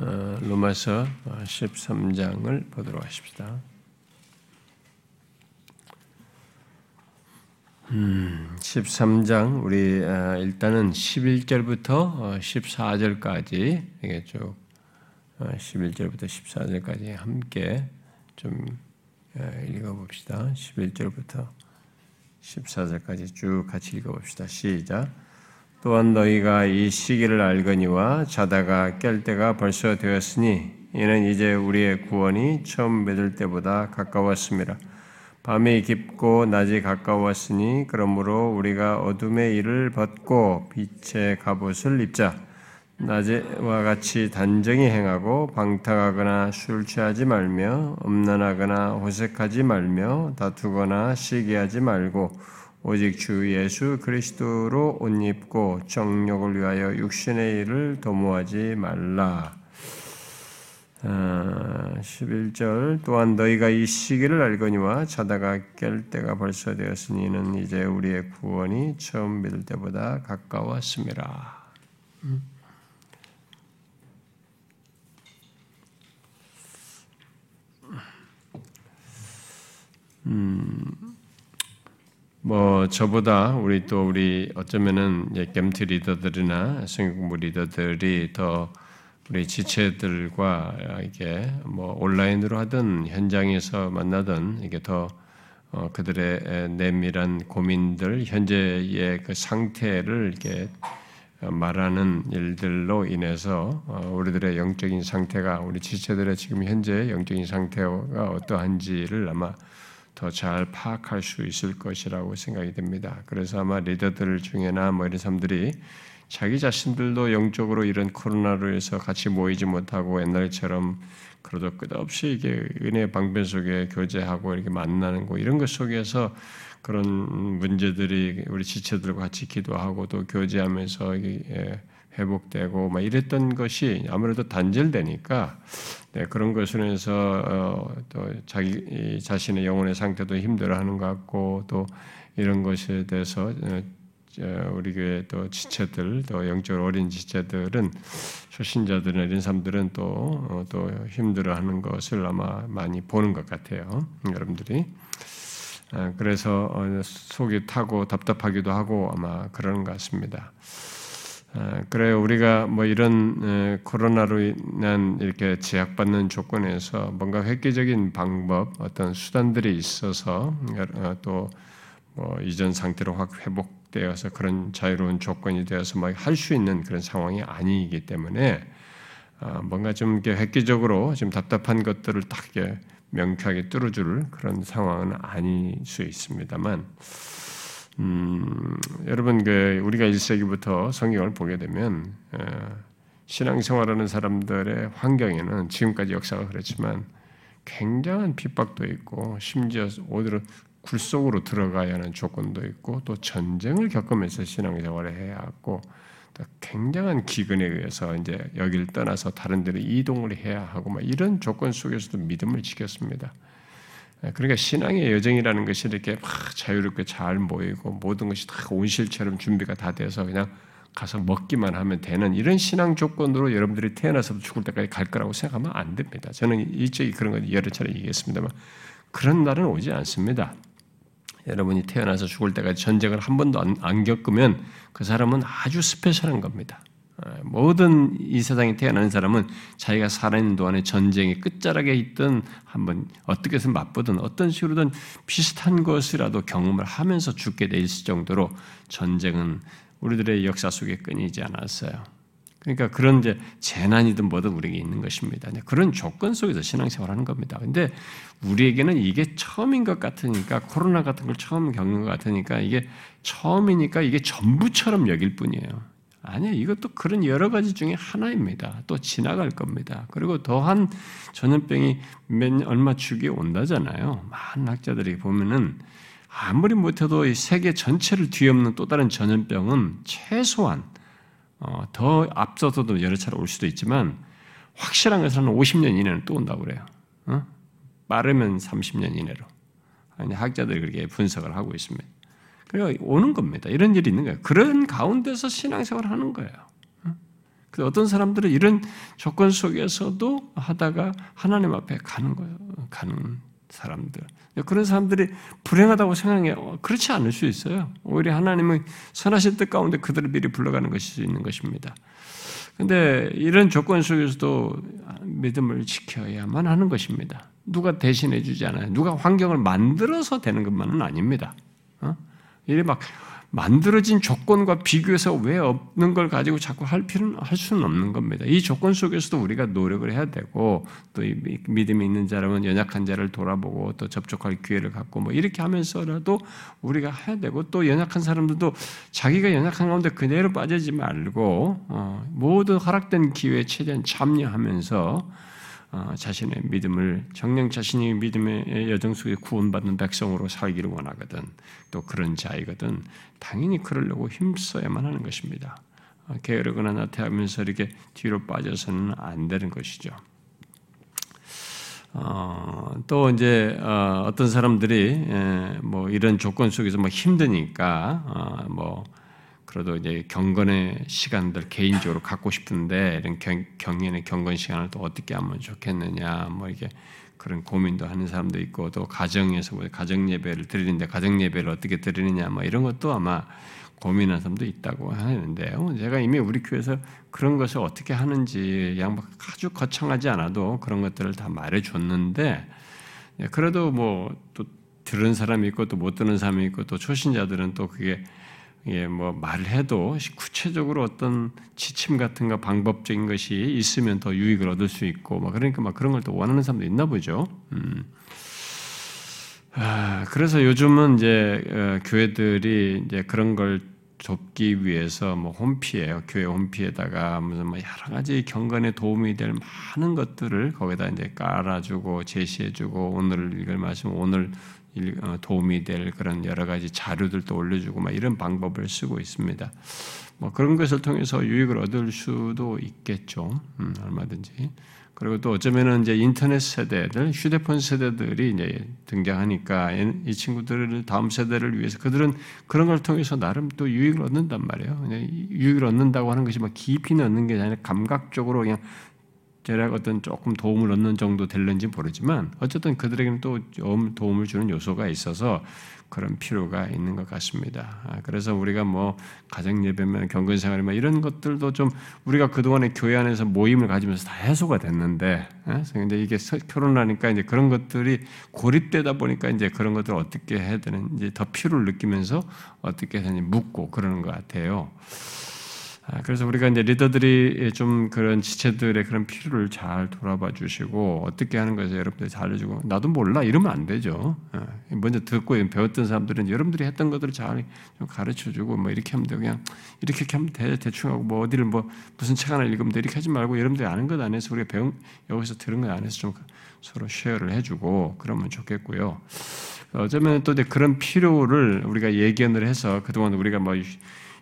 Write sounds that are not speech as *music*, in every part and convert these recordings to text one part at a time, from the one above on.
어, 로마서 13장을 보도록 하십시다. 음, 13장 우리 아, 일단은 11절부터 14절까지 어, 이게 쭉 11절부터 어, 14절까지 함께 좀 어, 읽어봅시다. 11절부터 14절까지 쭉 같이 읽어봅시다. 시작. 또한 너희가 이 시기를 알거니와 자다가 깰 때가 벌써 되었으니 이는 이제 우리의 구원이 처음 믿을 때보다 가까웠습니다. 밤이 깊고 낮이 가까웠으니 그러므로 우리가 어둠의 일을 벗고 빛의 갑옷을 입자. 낮에와 같이 단정히 행하고 방탕하거나 술 취하지 말며 음란하거나 호색하지 말며 다투거나 시기하지 말고 오직 주 예수 그리스도로 옷 입고 정욕을 위하여 육신의 일을 도모하지 말라. 아, 11절 또한 너희가 이 시기를 알거니와 자다가 깰 때가 벌써 되었으니 는 이제 우리의 구원이 처음 믿을 때보다 가까웠습니다. 음. 뭐 저보다 우리 또 우리 어쩌면은 gem트 리더들이나 성공부 리더들이 더 우리 지체들과 이게 뭐 온라인으로 하든 현장에서 만나든 이게 더 어, 그들의 내밀한 고민들 현재의 그 상태를 이렇게 말하는 일들로 인해서 어, 우리들의 영적인 상태가 우리 지체들의 지금 현재 영적인 상태가 어떠한지를 아마 더 잘 파악할 수 있을 것이라고 생각이 됩니다. 그래서 아마 리더들 중에나 뭐 이런 사람들이 자기 자신들도 영적으로 이런 코로나로 해서 같이 모이지 못하고 옛날처럼 그래도 끝없이 이게 은혜 방변 속에 교제하고 이렇게 만나는 거 이런 것 속에서 그런 문제들이 우리 지체들과 같이 기도하고 또 교제하면서 이게 회복되고 막 이랬던 것이 아무래도 단절되니까 네, 그런 것으로 해서 어, 또 자기 자신의 영혼의 상태도 힘들어하는 것 같고 또 이런 것에 대해서 어, 우리 교회 또 지체들 또 영적으로 어린 지체들은 초신자들은 이런 사람들은 또또 어, 힘들어하는 것을 아마 많이 보는 것 같아요 여러분들이 아, 그래서 속이 타고 답답하기도 하고 아마 그러는 것 같습니다. 아, 그래요. 우리가 뭐 이런 코로나로 인한 이렇게 제약받는 조건에서 뭔가 획기적인 방법, 어떤 수단들이 있어서 어, 또뭐 이전 상태로 확 회복되어서 그런 자유로운 조건이 되어서 막 할 수 있는 그런 상황이 아니기 때문에 아, 뭔가 좀 이렇게 획기적으로 지금 답답한 것들을 딱 이렇게 명쾌하게 뚫어줄 그런 상황은 아닐 수 있습니다만. 음, 여러분 그 우리가 1세기부터 성경을 보게 되면 어, 신앙생활하는 사람들의 환경에는 지금까지 역사가 그렇지만 굉장한 핍박도 있고 심지어 오히려 굴 속으로 들어가야 하는 조건도 있고 또 전쟁을 겪으면서 신앙생활을 해야 하고 또 굉장한 기근에 의해서 이제 여기를 떠나서 다른 데로 이동을 해야 하고 막 이런 조건 속에서도 믿음을 지켰습니다. 예, 그러니까 신앙의 여정이라는 것이 이렇게 막 자유롭게 잘 모이고 모든 것이 다 온실처럼 준비가 다 돼서 그냥 가서 먹기만 하면 되는 이런 신앙 조건으로 여러분들이 태어나서도 죽을 때까지 갈 거라고 생각하면 안 됩니다. 저는 일찍 그런 거 여러 차례 얘기했습니다만 그런 날은 오지 않습니다. 여러분이 태어나서 죽을 때까지 전쟁을 한 번도 안, 안 겪으면 그 사람은 아주 스페셜한 겁니다. 모든 이 세상에 태어나는 사람은 자기가 살아있는 동안에 전쟁의 끝자락에 있든 한번 어떻게 해서 맛보든 어떤 식으로든 비슷한 것이라도 경험을 하면서 죽게 돼 있을 정도로 전쟁은 우리들의 역사 속에 끊이지 않았어요. 그러니까 그런 이제 재난이든 뭐든 우리에게 있는 것입니다. 그런 조건 속에서 신앙생활 하는 겁니다. 근데 우리에게는 이게 처음인 것 같으니까 코로나 같은 걸 처음 겪는 것 같으니까 이게 처음이니까 이게 전부처럼 여길 뿐이에요. 아니요. 이것도 그런 여러 가지 중에 하나입니다. 또 지나갈 겁니다. 그리고 더한 전염병이 몇 얼마 주기에 온다잖아요. 많은 학자들이 보면은 아무리 못해도 세계 전체를 뒤엎는 또 다른 전염병은 최소한 어, 더 앞서서도 여러 차례 올 수도 있지만 확실한 것은 50년 이내는 또 온다고 그래요. 어? 빠르면 30년 이내로. 아니, 학자들이 그렇게 분석을 하고 있습니다. 그러니까 오는 겁니다. 이런 일이 있는 거예요. 그런 가운데서 신앙생활을 하는 거예요. 그 어떤 사람들은 이런 조건 속에서도 하다가 하나님 앞에 가는 거예요. 가는 사람들. 그런 사람들이 불행하다고 생각해 어, 그렇지 않을 수 있어요. 오히려 하나님은 선하신 뜻 가운데 그들을 미리 불러가는 수 있는 것입니다. 근데 이런 조건 속에서도 믿음을 지켜야만 하는 것입니다. 누가 대신해 주지 않아요. 누가 환경을 만들어서 되는 것만은 아닙니다. 어? 이래 막 만들어진 조건과 비교해서 왜 없는 걸 가지고 자꾸 할 필요는 할 수는 없는 겁니다. 이 조건 속에서도 우리가 노력을 해야 되고 또 믿음이 있는 자라면 연약한 자를 돌아보고 또 접촉할 기회를 갖고 뭐 이렇게 하면서라도 우리가 해야 되고 또 연약한 사람들도 자기가 연약한 가운데 그대로 빠지지 말고 어, 모든 허락된 기회에 최대한 참여하면서 어, 자신의 믿음을 정령 자신이 믿음의 여정 속에 구원받는 백성으로 살기를 원하거든 또 그런 자이거든 당연히 그러려고 힘써야만 하는 것입니다. 어, 게으르거나 나태하면서 이렇게 뒤로 빠져서는 안 되는 것이죠. 어, 또 이제 어, 떤 사람들이 에, 뭐 이런 조건 속에서 뭐 힘드니까 어, 뭐 그래도 이제 경건의 시간들 개인적으로 갖고 싶은데 이런 경, 경연의 경건 시간을 또 어떻게 하면 좋겠느냐 뭐 이게 그런 고민도 하는 사람도 있고 또 가정에서 뭐 가정 예배를 드리는데 가정 예배를 어떻게 드리느냐 뭐 이런 것도 아마 고민하는 사람도 있다고 하는데요. 제가 이미 우리 교회에서 그런 것을 어떻게 하는지 양 아주 거창하지 않아도 그런 것들을 다 말해줬는데 예, 그래도 뭐 또 들은 사람이 있고 또못 듣는 사람이 있고 또 초신자들은 또 그게 예, 뭐 말을 해도 구체적으로 어떤 지침 같은 거 방법적인 것이 있으면 더 유익을 얻을 수 있고, 막 그러니까 막 그런 걸 또 원하는 사람도 있나 보죠. 음. 아, 그래서 요즘은 이제 어, 교회들이 이제 그런 걸 돕기 위해서 뭐 홈피에요. 교회 홈피에다가 무슨 뭐 여러 가지 경건에 도움이 될 많은 것들을 거기다 이제 깔아주고 제시해주고 오늘 읽을 말씀 오늘 어, 도움이 될 그런 여러 가지 자료들도 올려주고 막 이런 방법을 쓰고 있습니다. 뭐 그런 것을 통해서 유익을 얻을 수도 있겠죠. 음, 얼마든지. 그리고 또 어쩌면은 이제 인터넷 세대들, 휴대폰 세대들이 이제 등장하니까 이 친구들을 다음 세대를 위해서 그들은 그런 걸 통해서 나름 또 유익을 얻는단 말이에요. 유익을 얻는다고 하는 것이 막 깊이 얻는 게 아니라 감각적으로 그냥 대략 어떤 조금 도움을 얻는 정도 될는지 모르지만 어쨌든 그들에게는 또 도움을 주는 요소가 있어서 그런 필요가 있는 것 같습니다. 아, 그래서 우리가 뭐 가정 예배면 경건 생활이면 이런 것들도 좀 우리가 그동안에 교회 안에서 모임을 가지면서 다 해소가 됐는데, 근데 이게 결혼하니까 이제 그런 것들이 고립되다 보니까 이제 그런 것들을 어떻게 해야 되는지 더 필요를 느끼면서 어떻게 해야 되는지 묻고 그러는 것 같아요. 아, 그래서 우리가 이제 리더들이 좀 그런 지체들의 그런 필요를 잘 돌아봐 주시고 어떻게 하는 것을 여러분들이 잘 알려주고 나도 몰라 이러면 안 되죠. 아, 먼저 듣고 배웠던 사람들은 여러분들이 했던 것들을 잘 가르쳐 주고 뭐 이렇게 하면 돼 그냥 이렇게 하면 돼 대충 하고 뭐 어디를 뭐 무슨 책 하나 읽으면 돼 이렇게 하지 말고 여러분들이 아는 것 안에서 우리가 배운 여기서 들은 것 안에서 좀 서로 쉐어를 해주고 그러면 좋겠고요. 어쩌면 또 그런 필요를 우리가 예견을 해서 그동안 우리가 뭐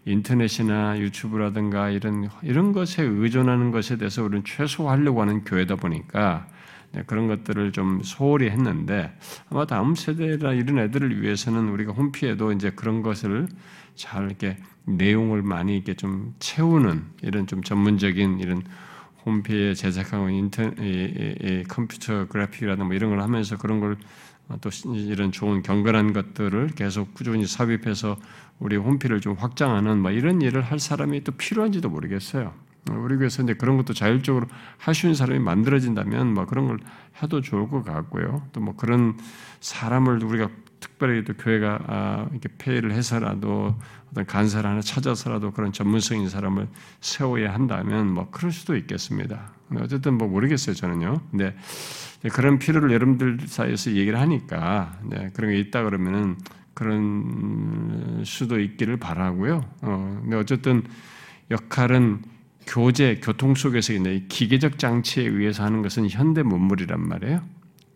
인터넷이나 유튜브라든가 이런 이런 것에 의존하는 것에 대해서 우리는 최소화하려고 하는 교회다 보니까 네, 그런 것들을 좀 소홀히 했는데 아마 다음 세대나 이런 애들을 위해서는 우리가 홈피에도 이제 그런 것을 잘 이렇게 내용을 많이 이렇게 좀 채우는 이런 좀 전문적인 이런 홈피에 제작하고 인터 이, 이, 이 컴퓨터 그래픽이라든가 뭐 이런 걸 하면서 그런 걸 또 이런 좋은 경건한 것들을 계속 꾸준히 삽입해서 우리 홈피를 좀 확장하는 뭐 이런 일을 할 사람이 또 필요한지도 모르겠어요. 우리 교회에서 이제 그런 것도 자율적으로 있는 사람이 만들어진다면 뭐 그런 걸 해도 좋을 것 같고요. 또 뭐 그런 사람을 우리가 특별히 또 교회가 아, 이렇게 폐의를 해서라도 어떤 간사를 하나 찾아서라도 그런 전문성 있는 사람을 세워야 한다면 뭐 그럴 수도 있겠습니다. 어쨌든 뭐 모르겠어요 저는요. 근데 그런 필요를 여러분들 사이에서 얘기를 하니까 네, 그런 게 있다 그러면은 그런 수도 있기를 바라고요. 어, 근데 어쨌든 역할은 교제, 교통 속에서 있는 기계적 장치에 의해서 하는 것은 현대 문물이란 말이에요.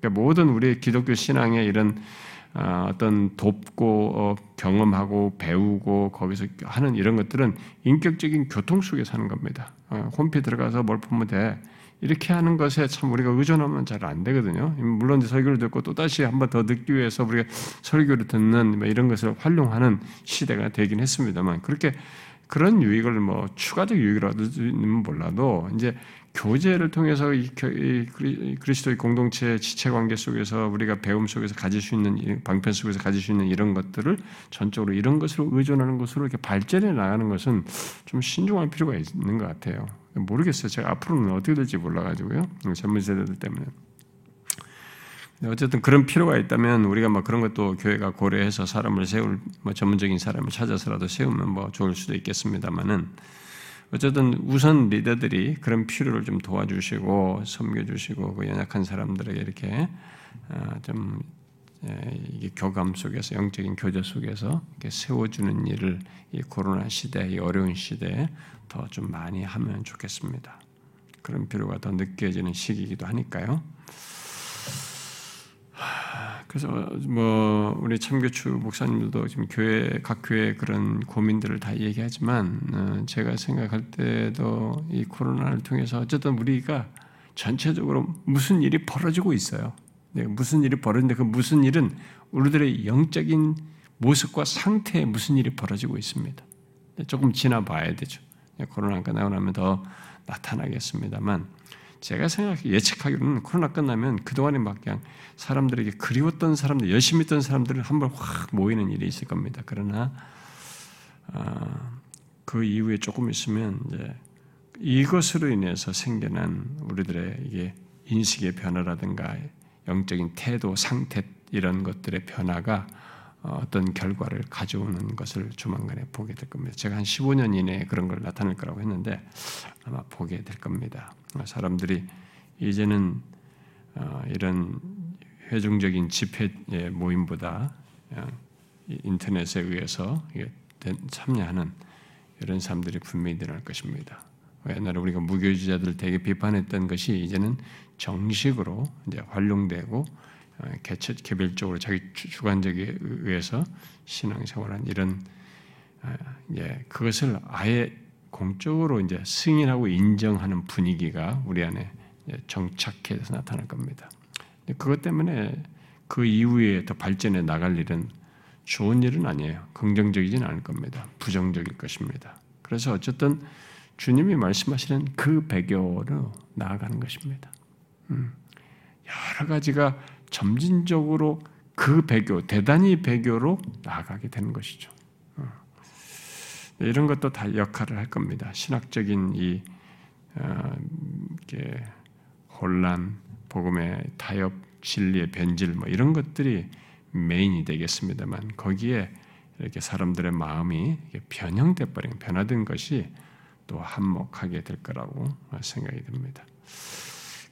그러니까 모든 우리 기독교 신앙의 이런 어, 어떤 돕고 어, 경험하고 배우고 거기서 하는 이런 것들은 인격적인 교통 속에서 하는 겁니다. 어, 홈피 들어가서 뭘 보면 돼. 이렇게 하는 것에 참 우리가 의존하면 잘 안 되거든요. 물론 설교를 듣고 또 다시 한 번 더 듣기 위해서 우리가 설교를 듣는 뭐 이런 것을 활용하는 시대가 되긴 했습니다만 그렇게 그런 유익을 뭐 추가적 수는 몰라도 이제 교제를 통해서 이 그리스도의 공동체 지체 관계 속에서 우리가 배움 속에서 가질 수 있는 방편 속에서 가질 수 있는 이런 것들을 전적으로 이런 것으로 의존하는 것으로 이렇게 발전해 나가는 것은 좀 신중할 필요가 있는 것 같아요. 모르겠어요. 제가 앞으로는 어떻게 될지 몰라가지고요. 젊은 세대들 때문에. 어쨌든 그런 필요가 있다면 우리가 뭐 그런 것도 교회가 고려해서 사람을 세울 뭐 전문적인 사람을 찾아서라도 세우면 뭐 좋을 수도 있겠습니다만은 어쨌든 우선 리더들이 그런 필요를 좀 도와주시고 섬겨주시고 그 연약한 사람들에게 이렇게 어, 좀 예, 이게 교감 속에서 영적인 교제 속에서 세워주는 일을 이 코로나 시대, 이 어려운 시대에 더 좀 많이 하면 좋겠습니다. 그런 필요가 더 느껴지는 시기이기도 하니까요. 그래서 뭐 우리 참교추 목사님들도 지금 교회 각 교회 그런 고민들을 다 얘기하지만 어, 제가 생각할 때도 이 코로나를 통해서 어쨌든 우리가 전체적으로 무슨 일이 벌어지고 있어요. 네, 무슨 일이 벌어지는데 그 무슨 일은 우리들의 영적인 모습과 상태에 무슨 일이 벌어지고 있습니다. 네, 조금 지나봐야 되죠. 네, 코로나 끝나고 나면 더 나타나겠습니다만 제가 생각 예측하기로는 코로나 끝나면 그동안에 막 그냥 사람들에게 그리웠던 사람들, 열심히 했던 사람들을 한번 확 모이는 일이 있을 겁니다. 그러나 아, 그 이후에 조금 있으면 이제 이것으로 인해서 생겨난 우리들의 이게 인식의 변화라든가 영적인 태도, 상태 이런 것들의 변화가 어떤 결과를 가져오는 것을 조만간에 보게 될 겁니다. 제가 한 15년 이내에 그런 걸 나타낼 거라고 했는데 아마 보게 될 겁니다. 사람들이 이제는 어, 이런 회중적인 집회 모임보다 인터넷에 의해서 참여하는 이런 사람들이 분명히 늘어날 것입니다. 옛날에 우리가 무교주자들 되게 비판했던 것이 이제는 정식으로 이제 활용되고 어, 개체 개별적으로 자기 주관적에 의해서 신앙생활한 이런 예, 그것을 아예 공적으로 이제 승인하고 인정하는 분위기가 우리 안에 정착해서 나타날 겁니다. 그것 때문에 그 이후에 더 발전해 나갈 일은 좋은 일은 아니에요. 긍정적이진 않을 겁니다. 부정적일 것입니다. 그래서 어쨌든 주님이 말씀하시는 그 배교로 나아가는 것입니다. 음, 여러 가지가 점진적으로 그 배교, 대단히 배교로 나아가게 되는 것이죠. 어. 이런 것도 다 역할을 할 겁니다. 신학적인 이 어, 혼란, 복음의 타협, 진리의 변질, 뭐 이런 것들이 메인이 되겠습니다만 거기에 이렇게 사람들의 마음이 변형돼 버린, 변화된 것이 또 한몫하게 될 거라고 생각이 듭니다.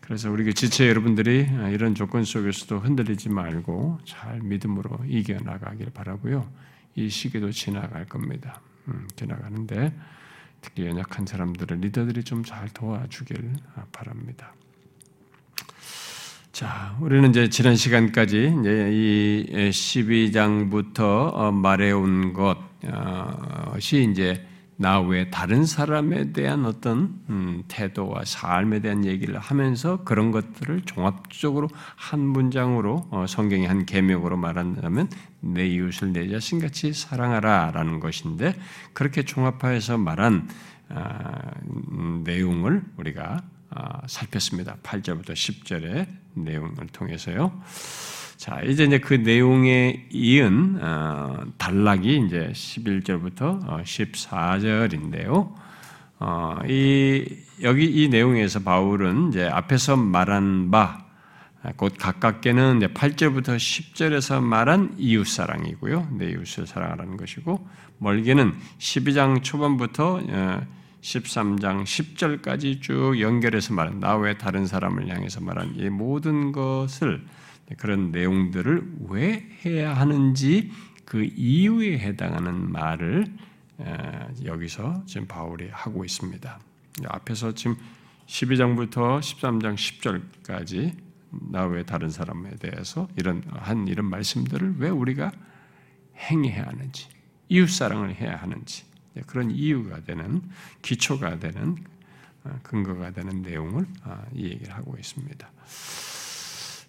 그래서 우리 지체 여러분들이 이런 조건 속에서도 흔들리지 말고 잘 믿음으로 이겨나가길 바라고요. 이 시기도 지나갈 겁니다. 음, 지나가는데 특히 연약한 사람들을 리더들이 좀 잘 도와주길 바랍니다. 자, 우리는 이제 지난 시간까지 이제 이 12장부터 어, 말해온 것이 이제 나 외에 다른 사람에 대한 어떤 음, 태도와 삶에 대한 얘기를 하면서 그런 것들을 종합적으로 한 문장으로 어, 성경의 한 계명으로 말한다면 내 이웃을 내 자신 같이 사랑하라라는 것인데 그렇게 종합하여서 말한 아, 음, 내용을 우리가 아, 살폈습니다. 8절부터 10절의 내용을 통해서요. 자, 이제 이제 그 내용에 이은 어, 단락이 이제 11절부터 14절인데요. 어, 어, 이 여기 이 내용에서 바울은 이제 앞에서 말한 바, 곧 가깝게는 이제 8절부터 10절에서 말한 이웃 사랑이고요. 내 이웃을 사랑하라는 것이고, 멀게는 12장 초반부터 13장 10절까지 쭉 연결해서 말한 나 외 다른 사람을 향해서 말한 이 모든 것을 그런 내용들을 왜 해야 하는지 그 이유에 해당하는 말을 여기서 지금 바울이 하고 있습니다. 앞에서 지금 12장부터 13장 10절까지 나 외 다른 사람에 대해서 이런 한 이런 말씀들을 왜 우리가 행해야 하는지 이웃 사랑을 해야 하는지 그런 이유가 되는 기초가 되는 어, 근거가 되는 내용을 아, 이 얘기를 하고 있습니다.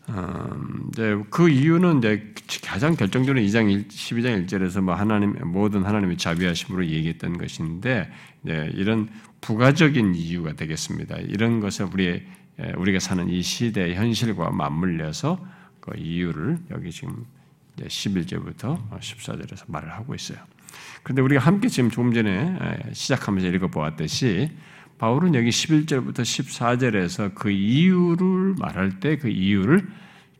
음, 이제 그 이유는 이제 가장 결정적으로 2장 12장 1절에서 뭐 하나님 모든 하나님의 자비하심으로 얘기했던 것인데 이런 부가적인 이유가 되겠습니다. 이런 것을 우리 우리가 사는 이 시대의 현실과 맞물려서 그 이유를 여기 지금 11절부터 14절에서 말을 하고 있어요. 그런데 우리가 함께 지금 조금 전에 시작하면서 읽어보았듯이 바울은 여기 11절부터 14절에서 그 이유를 말할 때 그 이유를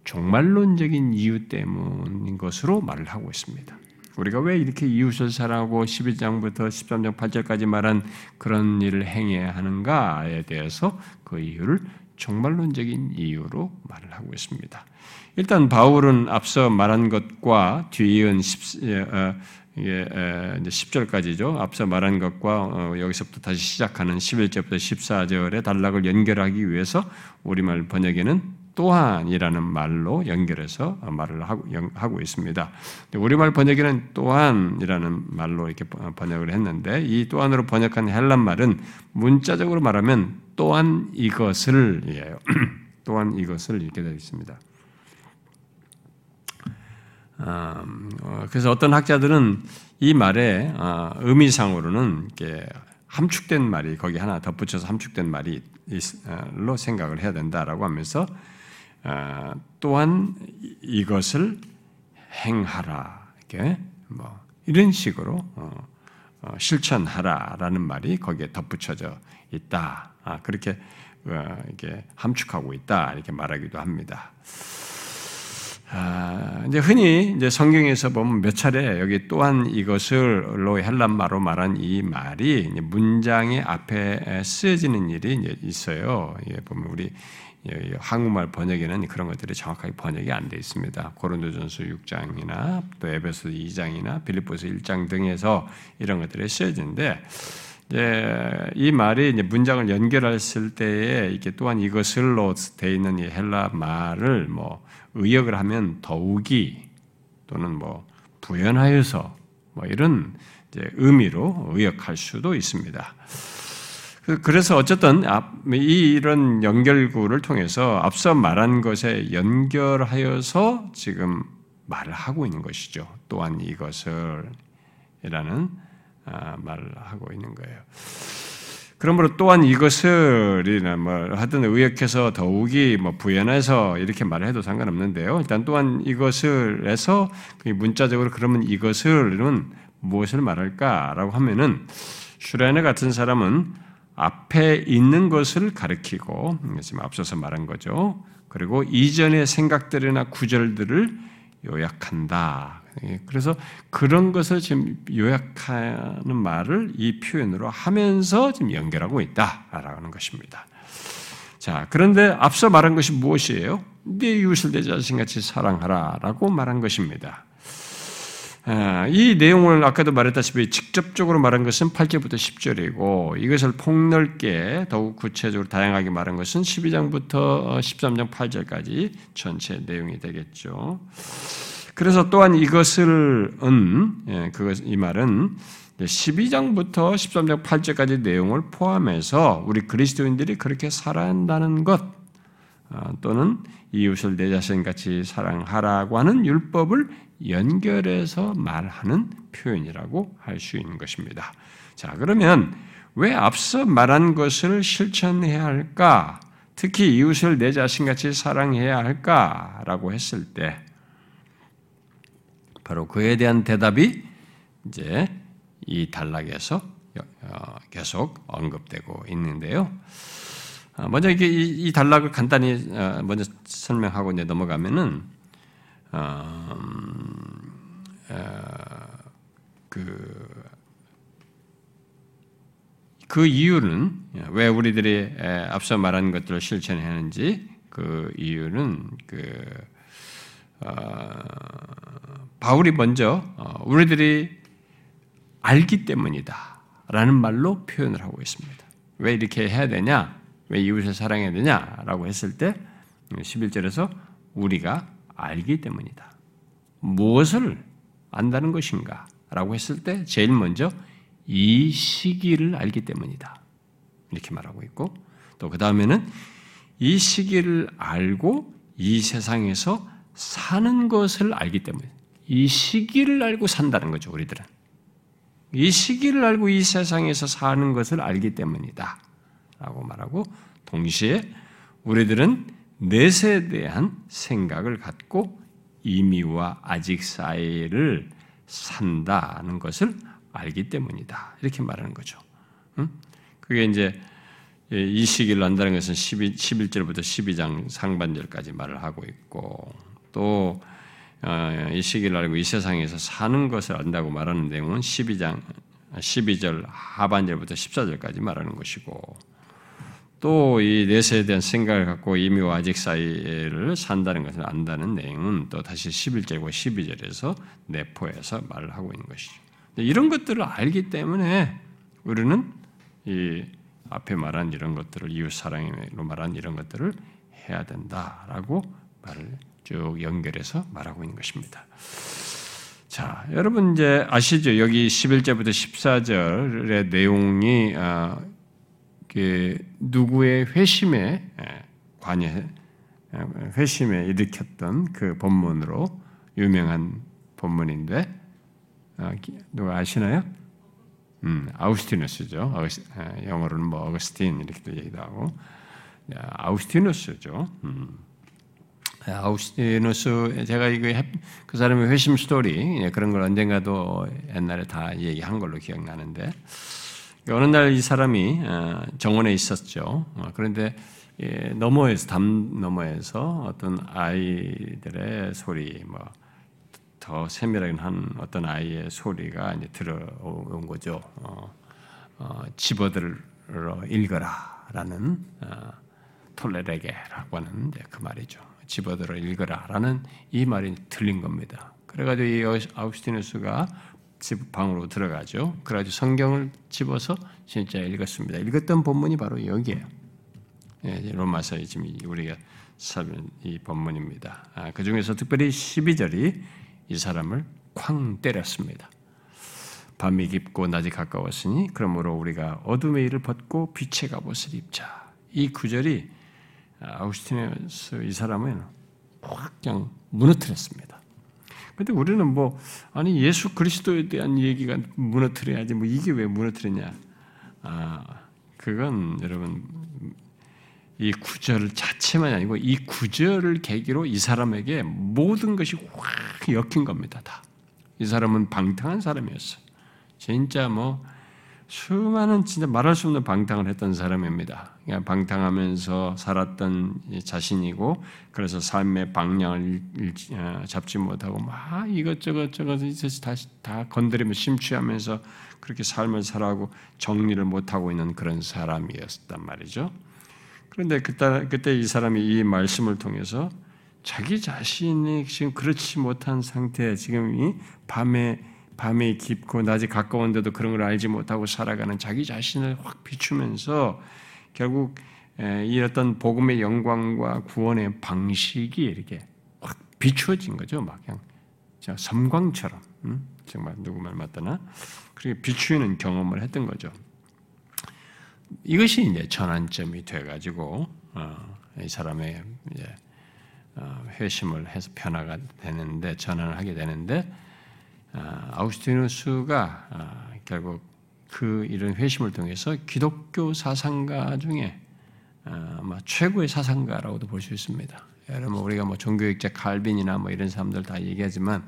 종말론적인 이유 때문인 것으로 말을 하고 있습니다. 우리가 왜 이렇게 이웃을 사랑하고 12장부터 13장 8절까지 말한 그런 일을 행해야 하는가에 대해서 그 이유를 종말론적인 이유로 말을 하고 있습니다. 일단 바울은 앞서 말한 것과 뒤이은 10, 이게 10절까지죠. 앞서 말한 것과 어, 여기서부터 다시 시작하는 11절부터 14절의 단락을 연결하기 위해서 우리말 번역에는 또한이라는 말로 연결해서 말을 하고, 하고 있습니다. 우리말 번역에는 또한이라는 말로 이렇게 번역을 했는데 이 또한으로 번역한 헬란 말은 문자적으로 말하면 또한 이것을이에요. *clears throat* 또한 이것을 이렇게 되어 있습니다. 음, 어, 그래서 어떤 학자들은 이 말의 어, 의미상으로는 함축된 말이 거기 하나 덧붙여서 함축된 말이로 어, 생각을 해야 된다라고 하면서 또한 이것을 행하라 이렇게 뭐 이런 식으로 실천하라라는 말이 거기에 덧붙여져 있다. 아, 그렇게 이렇게 함축하고 있다 이렇게 말하기도 합니다. 아, 이제 흔히 이제 성경에서 보면 몇 차례 여기 또한 이것을로 헬란 말로 말한 이 말이 문장의 앞에 쓰여지는 일이 있어요. 예, 보면 우리 한국말 번역에는 그런 것들이 정확하게 번역이 안 돼 있습니다. 고린도전서 6장이나 또 에베소 2장이나 빌립보서 1장 등에서 이런 것들이 쓰여지는데 이 말이 이제 문장을 연결했을 때에 이게 또한 이것을로 돼 있는 이 헬라 말을 뭐 의역을 하면 더욱이 또는 뭐 부연하여서 뭐 이런 의미로 의역할 수도 있습니다. 그, 그래서 어쨌든 이런 연결구를 통해서 앞서 말한 것에 연결하여서 지금 말을 하고 있는 것이죠. 또한 이것을 이라는 아, 말을 하고 있는 거예요. 그러므로 또한 이것을이나 뭐 하든 의역해서 더욱이 뭐 부연해서 이렇게 말을 해도 상관없는데요. 일단 또한 이것을 해서 문자적으로 그러면 이것을은 무엇을 말할까라고 하면은 슈레네 같은 사람은 앞에 있는 것을 가리키고 지금 앞서서 말한 거죠. 그리고 이전의 생각들이나 구절들을 요약한다. 예, 그래서 그런 것을 지금 요약하는 말을 이 표현으로 하면서 지금 연결하고 있다라는 것입니다. 자, 그런데 앞서 말한 것이 무엇이에요? 네 이웃을 내 자신같이 사랑하라라고 말한 것입니다. 아, 이 내용을 아까도 말했다시피 직접적으로 말한 것은 8절부터 10절이고 이것을 폭넓게 더욱 구체적으로 다양하게 말한 것은 12장부터 13장 8절까지 전체 내용이 되겠죠. 그래서 또한 이것을 은 예, 그것 이 말은 12장부터 13장 8절까지 내용을 포함해서 우리 그리스도인들이 그렇게 살아야 한다는 것 어, 또는 이웃을 내 자신 같이 사랑하라고 하는 율법을 연결해서 말하는 표현이라고 할 수 있는 것입니다. 자, 그러면 왜 앞서 말한 것을 실천해야 할까? 특히 이웃을 내 자신같이 사랑해야 할까라고 했을 때 바로 그에 대한 대답이 이제 이 단락에서 어, 계속 언급되고 있는데요. 어, 먼저 이게 이 단락을 간단히 어, 먼저 설명하고 이제 넘어가면은 그, 그 이유는 왜 우리들이 앞서 말한 것들을 실천해야 하는지 그 이유는 그 바울이 먼저 어, 우리들이 알기 때문이다. 라는 말로 표현을 하고 있습니다. 왜 이렇게 해야 되냐? 왜 이웃을 사랑해야 되냐? 라고 했을 때 11절에서 우리가 알기 때문이다. 무엇을 안다는 것인가? 라고 했을 때 제일 먼저 이 시기를 알기 때문이다. 이렇게 말하고 있고 또 그 다음에는 이 시기를 알고 이 세상에서 사는 것을 알기 때문에 이 시기를 알고 산다는 거죠, 우리들은. 이 시기를 알고 이 세상에서 사는 것을 알기 때문이다. 라고 말하고, 동시에 우리들은 넷에 대한 생각을 갖고 이미와 아직 사이를 산다는 것을 알기 때문이다. 이렇게 말하는 거죠. 그게 이제 이 시기를 안다는 것은 12, 11 절부터 12장 상반절까지 말을 하고 있고 또이 어, 시기를 알고 이 세상에서 사는 것을 안다고 말하는 내용은 12장 12절 하반절부터 14절까지 말하는 것이고 또 이 내세에 대한 생각을 갖고 이미와 아직 사이를 산다는 것을 안다는 내용은 또 다시 11절과 12절에서 내포해서 말을 하고 있는 것이죠. 이런 것들을 알기 때문에 우리는 이 앞에 말한 이런 것들을 이웃 사랑으로 말한 이런 것들을 해야 된다라고 말을 쭉 연결해서 말하고 있는 것입니다. 자, 여러분 이제 아시죠? 여기 11절부터 14절의 내용이 아, 그 누구의 회심에 관여 회심에 일으켰던 그 본문으로 유명한 본문인데 아, 누가 아시나요? 음, 아우스티누스죠. 아우스, 영어로는 뭐 어거스틴 이렇게도 얘기도 하고 아우스티누스죠. 음. 아우스티누스 제가 이거 그 사람의 회심 스토리 예, 그런 걸 언젠가도 옛날에 다 얘기한 걸로 기억나는데 어느 날 이 사람이 어, 정원에 있었죠. 어, 그런데 예, 너머에서 담 너머에서 어떤 아이들의 소리 뭐 더 세밀하게 한 어떤 아이의 소리가 이제 들어온 거죠. 어, 어, 집어들어 읽어라라는 어, 톨레레게라고 하는 그 말이죠. 집어들어 읽어라 라는 이 말이 들린 겁니다. 그래가지고 이 아우스티누스가 집 방으로 들어가죠. 그래가지고 성경을 집어서 진짜 읽었습니다. 읽었던 본문이 바로 여기에요. 예, 로마서에 지금 우리가 이 본문입니다. 아, 그 중에서 특별히 12절이 이 사람을 쾅 때렸습니다. 밤이 깊고 낮이 가까웠으니 그러므로 우리가 어둠의 일을 벗고 빛의 갑옷을 입자. 이 구절이 아우스티네스 이 사람은 확 그냥 무너뜨렸습니다. 근데 우리는 뭐 아니 예수 그리스도에 대한 얘기가 무너뜨려야지 뭐 이게 왜 무너뜨리냐? 아 그건 여러분 이 구절 자체만이 아니고 이 구절을 계기로 이 사람에게 모든 것이 확 엮인 겁니다. 다. 이 사람은 방탕한 사람이었어. 진짜 뭐 수많은 진짜 말할 수 없는 방탕을 했던 사람입니다. 그냥 방탕하면서 살았던 자신이고 그래서 삶의 방향을 어, 잡지 못하고 막 이것저것 저것 다시 다 건드리며 심취하면서 그렇게 삶을 살아고 정리를 못하고 있는 그런 사람이었단 말이죠. 그런데 그때, 그때 이 사람이 이 말씀을 통해서 자기 자신이 지금 그렇지 못한 상태, 지금 이 밤에 밤이 깊고 낮이 가까운데도 그런 걸 알지 못하고 살아가는 자기 자신을 확 비추면서 결국 이 어떤 복음의 영광과 구원의 방식이 이렇게 확 비추어진 거죠. 막 그냥 섬광처럼 음? 정말 누구 말 맞다나 그렇게 비추는 경험을 했던 거죠. 이것이 이제 전환점이 돼가지고 어, 이 사람의 이제 어, 회심을 해서 변화가 되는데 전환을 하게 되는데 아, 아우스티누스가 아, 결국 그 이런 회심을 통해서 기독교 사상가 중에 아, 아마 최고의 사상가라고도 볼 수 있습니다. 여러분 우리가 뭐 종교학자 칼빈이나 뭐 이런 사람들 다 얘기하지만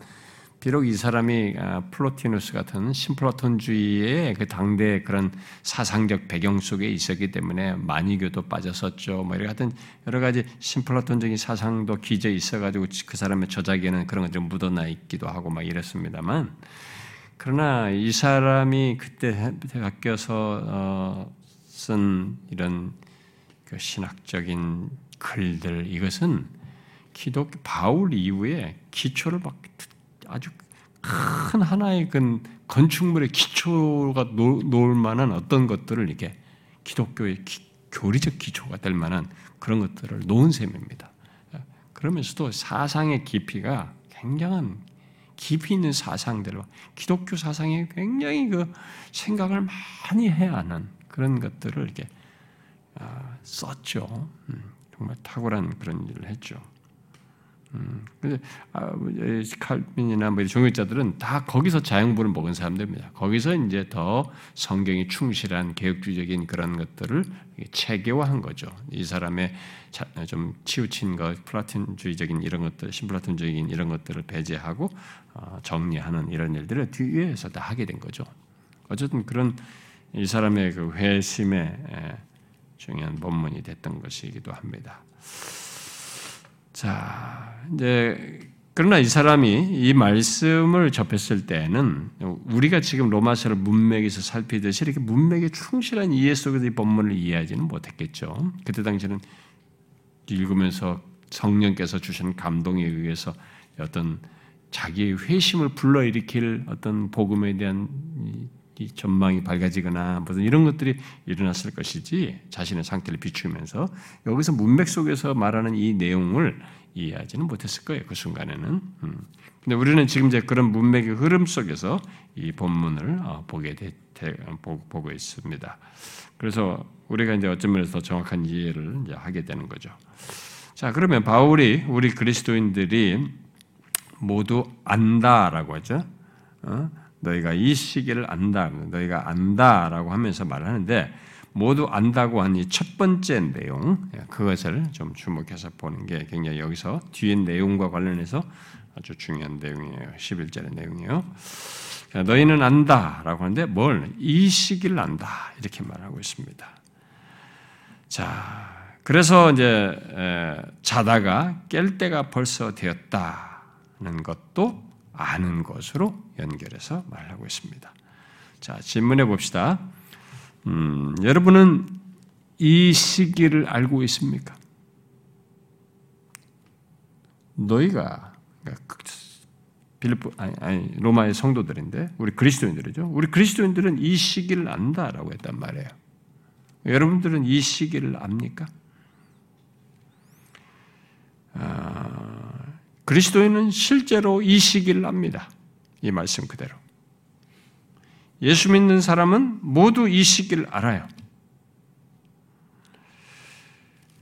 비록 이 사람이 아, 플로티누스 같은 심플라톤주의의 그 당대 그런 사상적 배경 속에 있었기 때문에 만이교도 빠졌었죠. 뭐 이런 같은 여러 가지 심플라톤적인 사상도 기저 있어가지고 그 사람의 저작에는 그런 것들이 묻어나 있기도 하고 막 이랬습니다만 그러나 이 사람이 그때 바뀌어서 어, 쓴 이런 그 신학적인 글들 이것은 기독 바울 이후에 기초를 막 아주 큰 하나의 그 건축물의 기초가 놓을 만한 어떤 것들을 이렇게 기독교의 기, 교리적 기초가 될 만한 그런 것들을 놓은 셈입니다. 그러면서도 사상의 깊이가 굉장한 깊이 있는 사상들로 기독교 사상에 굉장히 그 생각을 많이 해야 하는 그런 것들을 이렇게 아, 썼죠. 음, 정말 탁월한 그런 일을 했죠. 음, 근데 아, 칼빈이나 뭐 종교자들은 다 거기서 자영분을 먹은 사람들입니다. 거기서 이제 더 성경이 충실한 개혁주의적인 그런 것들을 체계화한 거죠. 이 사람의 좀 치우친 것, 플라톤주의적인 이런 것들, 신플라톤적인 이런 것들을 배제하고 어, 정리하는 이런 일들을 뒤에서 다 하게 된 거죠. 어쨌든 그런 이 사람의 그 회심의 중요한 본문이 됐던 것이기도 합니다. 자, 이제 그러나 이 사람이 이 말씀을 접했을 때는 우리가 지금 로마서를 문맥에서 살피듯이 이렇게 문맥에 충실한 이해 속에서 이 본문을 이해하지는 못했겠죠. 그때 당시는 읽으면서 성령께서 주신 감동에 의해서 어떤 자기의 회심을 불러일으킬 어떤 복음에 대한 전망이 밝아지거나 무슨 이런 것들이 일어났을 것이지 자신의 상태를 비추면서 여기서 문맥 속에서 말하는 이 내용을 이해하지는 못했을 거예요 그 순간에는. 음. 근데 우리는 지금 이제 그런 문맥의 흐름 속에서 이 본문을 어, 보게 되, 보고 있습니다. 그래서 우리가 이제 어쩌 면에서 더 정확한 이해를 이제 하게 되는 거죠. 자 그러면 바울이 우리 그리스도인들이 모두 안다라고 하죠. 어? 너희가 이 시기를 안다. 너희가 안다라고 하면서 말하는데 모두 안다고 한 이 첫 번째 내용 그것을 좀 주목해서 보는 게 굉장히 여기서 뒤에 내용과 관련해서 아주 중요한 내용이에요. 11절의 내용이에요. 너희는 안다라고 하는데 뭘? 이 시기를 안다. 이렇게 말하고 있습니다. 자, 그래서 이제 자다가 깰 때가 벌써 되었다는 것도 아는 것으로 연결해서 말하고 있습니다. 자, 질문해 봅시다. 음, 여러분은 이 시기를 알고 있습니까? 너희가 그러니까 그 빌립보 아니, 아니 로마의 성도들인데 우리 그리스도인들이죠. 우리 그리스도인들은 이 시기를 안다라고 했단 말이에요. 여러분들은 이 시기를 압니까? 아, 그리스도인은 실제로 이 시기를 압니다. 이 말씀 그대로. 예수 믿는 사람은 모두 이 시기를 알아요.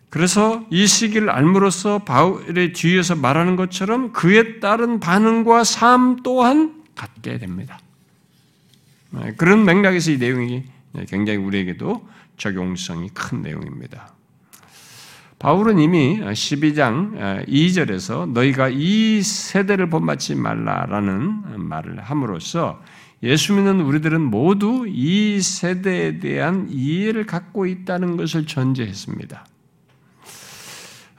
그래서 이 시기를 알므로써 바울의 뒤에서 말하는 것처럼 그에 따른 반응과 삶 또한 갖게 됩니다. 네, 그런 맥락에서 이 내용이 굉장히 우리에게도 적용성이 큰 내용입니다. 바울은 이미 12장 2절에서 너희가 이 세대를 본받지 말라라는 말을 함으로써 예수 믿는 우리들은 모두 이 세대에 대한 이해를 갖고 있다는 것을 전제했습니다.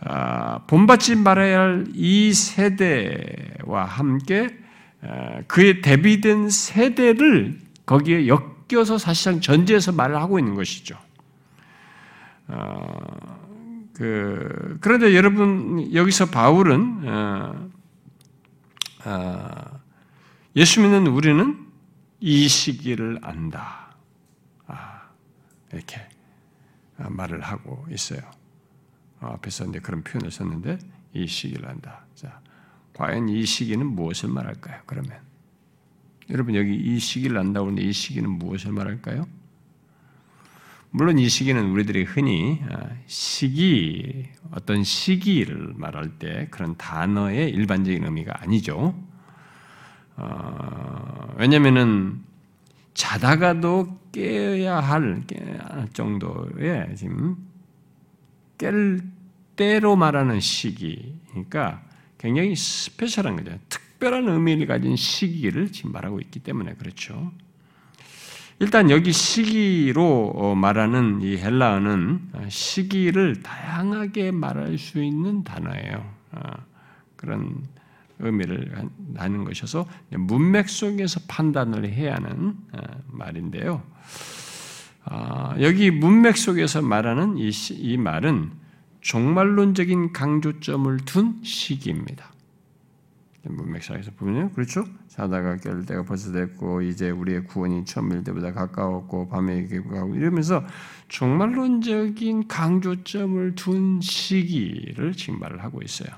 아, 본받지 말아야 할 이 세대와 함께 그의 대비된 세대를 거기에 엮여서 사실상 전제해서 말을 하고 있는 것이죠. 어, 그, 그런데 여러분, 여기서 바울은, 어, 어, 예수 믿는 우리는 이 시기를 안다. 아, 이렇게 말을 하고 있어요. 어, 앞에서 이제 그런 표현을 썼는데, 이 시기를 안다. 자, 과연 이 시기는 무엇을 말할까요? 그러면. 여러분, 여기 이 시기를 안다고 하는데 이 시기는 무엇을 말할까요? 물론 이 시기는 우리들이 흔히 아, 시기, 어떤 시기를 말할 때 그런 단어의 일반적인 의미가 아니죠. 어, 왜냐면은 자다가도 깨야 할 정도의 지금 깰 때로 말하는 시기니까 굉장히 스페셜한 거죠. 특별한 의미를 가진 시기를 지금 말하고 있기 때문에 그렇죠. 일단 여기 시기로 어, 말하는 이 헬라어는 시기를 다양하게 말할 수 있는 단어예요. 아, 그런 의미를 하는 것이어서 문맥 속에서 판단을 해야 하는 아, 말인데요. 아, 여기 문맥 속에서 말하는 이, 이 말은 종말론적인 강조점을 둔 시기입니다. 문맥상에서 보면요, 그렇죠? 자다가 깰 때가 벌써 됐고 이제 우리의 구원이 처음일 때보다 가까웠고 밤에 가고 이러면서 종말론적인 강조점을 둔 시기를 지금 말을 하고 있어요.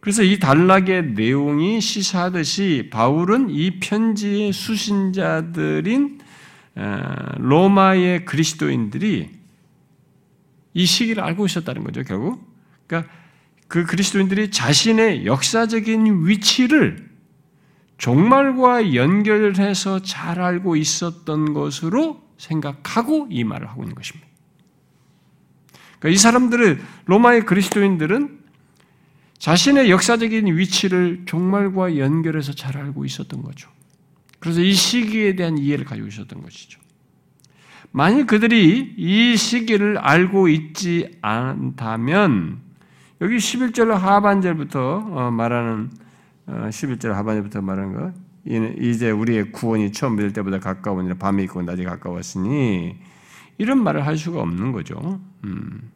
그래서 이 단락의 내용이 시사하듯이 바울은 이 편지의 수신자들인 어, 로마의 그리스도인들이 이 시기를 알고 있었다는 거죠, 결국. 그러니까 그 그리스도인들이 자신의 역사적인 위치를 종말과 연결해서 잘 알고 있었던 것으로 생각하고 이 말을 하고 있는 것입니다. 그러니까 이 사람들은 로마의 그리스도인들은 자신의 역사적인 위치를 종말과 연결해서 잘 알고 있었던 거죠. 그래서 이 시기에 대한 이해를 가지고 있었던 것이죠. 만일 그들이 이 시기를 알고 있지 않다면 여기 11절 하반절부터 어, 말하는 11절 어, 하반절부터 말하는 것 이제 우리의 구원이 처음 될 때보다 가까우니라 밤이 있고 낮이 가까웠으니 이런 말을 할 수가 없는 거죠. 음.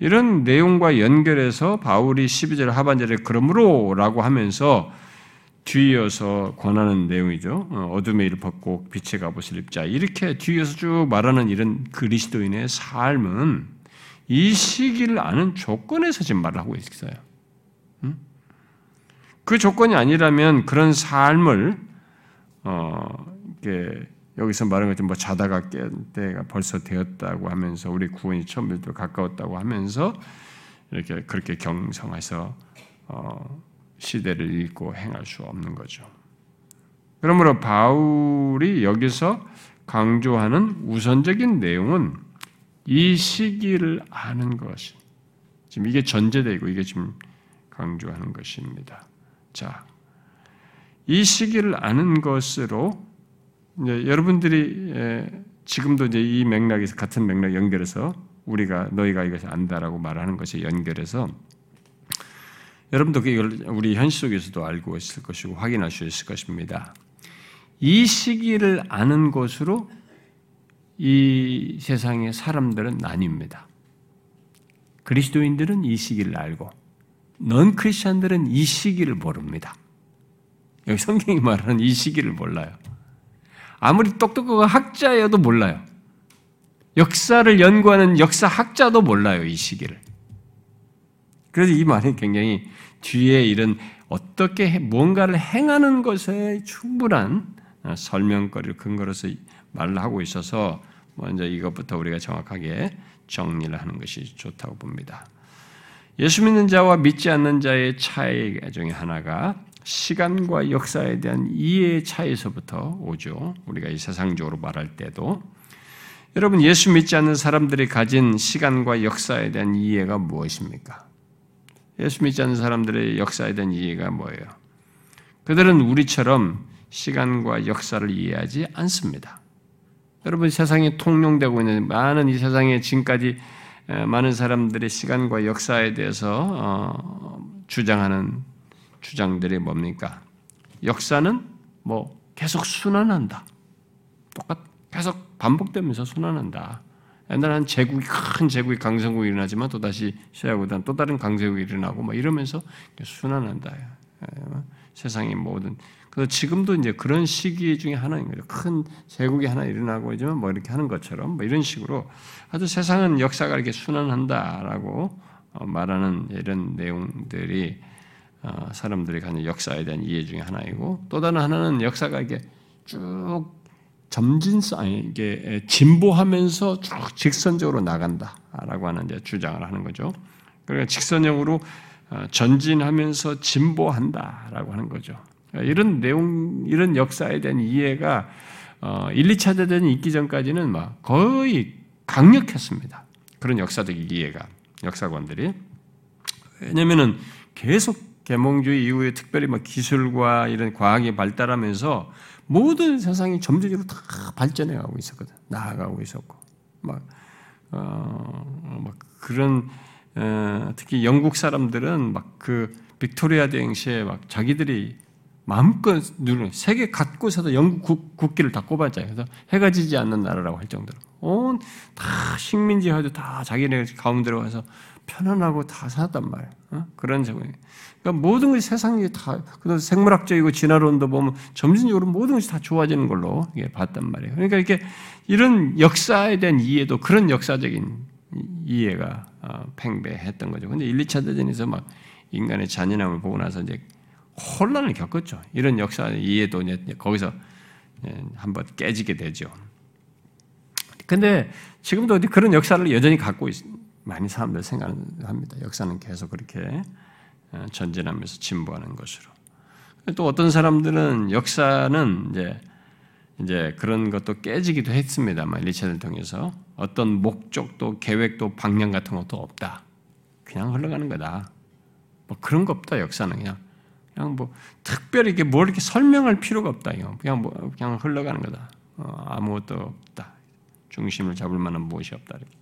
이런 내용과 연결해서 바울이 12절 하반절에 그러므로라고 하면서 뒤이어서 권하는 내용이죠. 어, 어둠의 일을 벗고 빛의 갑옷을 입자. 이렇게 뒤이어서 쭉 말하는 이런 그리스도인의 삶은 이 시기를 아는 조건에서 지금 말을 하고 있어요. 그 조건이 아니라면 그런 삶을 어, 이렇게 여기서 말하는 것처럼 뭐 자다가 깬 때가 벌써 되었다고 하면서 우리 구원이 처음부터 가까웠다고 하면서 이렇게 그렇게 경성해서 어, 시대를 읽고 행할 수 없는 거죠. 그러므로 바울이 여기서 강조하는 우선적인 내용은 이 시기를 아는 것이 지금 이게 전제되고 이게 지금 강조하는 것입니다. 자, 이 시기를 아는 것으로 이제 여러분들이 지금도 이제 이 맥락에서 같은 맥락 연결해서 우리가 너희가 이것을 안다라고 말하는 것에 연결해서 여러분도 이걸 우리 현실 속에서도 알고 있을 것이고 확인할 수 있을 것입니다. 이 시기를 아는 것으로 이 세상의 사람들은 나뉩니다. 그리스도인들은 이 시기를 알고 넌 크리스천들은 이 시기를 모릅니다. 여기 성경이 말하는 이 시기를 몰라요. 아무리 똑똑한 학자여도 몰라요. 역사를 연구하는 역사학자도 몰라요, 이 시기를. 그래서 이 말이 굉장히 뒤에 이런 어떻게 무언가를 행하는 것에 충분한 설명거리를 근거로서 말을 하고 있어서 먼저 이것부터 우리가 정확하게 정리를 하는 것이 좋다고 봅니다. 예수 믿는 자와 믿지 않는 자의 차이 중에 하나가 시간과 역사에 대한 이해의 차이에서부터 오죠. 우리가 이 세상적으로 말할 때도 여러분 예수 믿지 않는 사람들이 가진 시간과 역사에 대한 이해가 무엇입니까? 예수 믿지 않는 사람들의 역사에 대한 이해가 뭐예요? 그들은 우리처럼 시간과 역사를 이해하지 않습니다. 여러분 세상에 통용되고 있는 많은 이 세상에 지금까지 많은 사람들의 시간과 역사에 대해서 어, 주장하는 주장들이 뭡니까? 역사는 뭐 계속 순환한다. 똑같 계속 반복되면서 순환한다. 옛날에 한 제국이 큰 제국이 강성국이 일어나지만 또 다시 시작하고 또 다른 강제국이 일어나고 막 이러면서 순환한다. 세상의 모든 그래서 지금도 이제 그런 시기 중에 하나인 거죠. 큰 제국이 하나 일어나고 있지만 뭐 이렇게 하는 것처럼 뭐 이런 식으로 아주 세상은 역사가 이렇게 순환한다라고 어, 말하는 이런 내용들이 어, 사람들이 가진 역사에 대한 이해 중에 하나이고 또 다른 하나는 역사가 이게 쭉 점진성 이게 진보하면서 쭉 직선적으로 나간다라고 하는 이제 주장을 하는 거죠. 그러니까 직선형으로 어, 전진하면서 진보한다라고 하는 거죠. 이런 내용, 이런 역사에 대한 이해가 1, 2차 대전이 있기 전까지는 막 거의 강력했습니다. 그런 역사적 이해가 역사관들이 왜냐면은 계속 계몽주의 이후에 특별히 막 기술과 이런 과학이 발달하면서 모든 세상이 점진적으로 다 발전해 가고 있었거든. 나아가고 있었고 막, 어, 막 그런 어, 특히 영국 사람들은 막 그 빅토리아 대행 시에 막 자기들이 마음껏 누르는 세계 곳곳에서 영국 국, 기를 다 꼽았잖아요. 그래서 해가 지지 않는 나라라고 할 정도로 온 다 식민지화도 다 자기네 가운데로 와서 편안하고 다 살았단 말이에요. 어? 그런 상황이. 그러니까 모든 것이 세상이 다, 그래서 생물학적이고 진화론도 보면 점진적으로 모든 것이 다 좋아지는 걸로 봤단 말이에요. 그러니까 이렇게 이런 역사에 대한 이해도 그런 역사적인 이해가 어, 팽배했던 거죠. 근데 1, 2차 대전에서 막 인간의 잔인함을 보고 나서 이제 혼란을 겪었죠. 이런 역사 이해도 거기서 한번 깨지게 되죠. 근데 지금도 그런 역사를 여전히 갖고 있, 많이 사람들 생각합니다. 역사는 계속 그렇게 어, 전진하면서 진보하는 것으로. 또 어떤 사람들은 역사는 이제 이제 그런 것도 깨지기도 했습니다만 리체를 통해서 어떤 목적도 계획도 방향 같은 것도 없다. 그냥 흘러가는 거다. 뭐 그런 거 없다. 역사는 그냥 그냥 뭐 특별히 이게 뭘 이렇게 설명할 필요가 없다. 그냥 뭐 그냥 흘러가는 거다. 어, 아무것도 없다. 중심을 잡을 만한 무엇이 없다. 이렇게.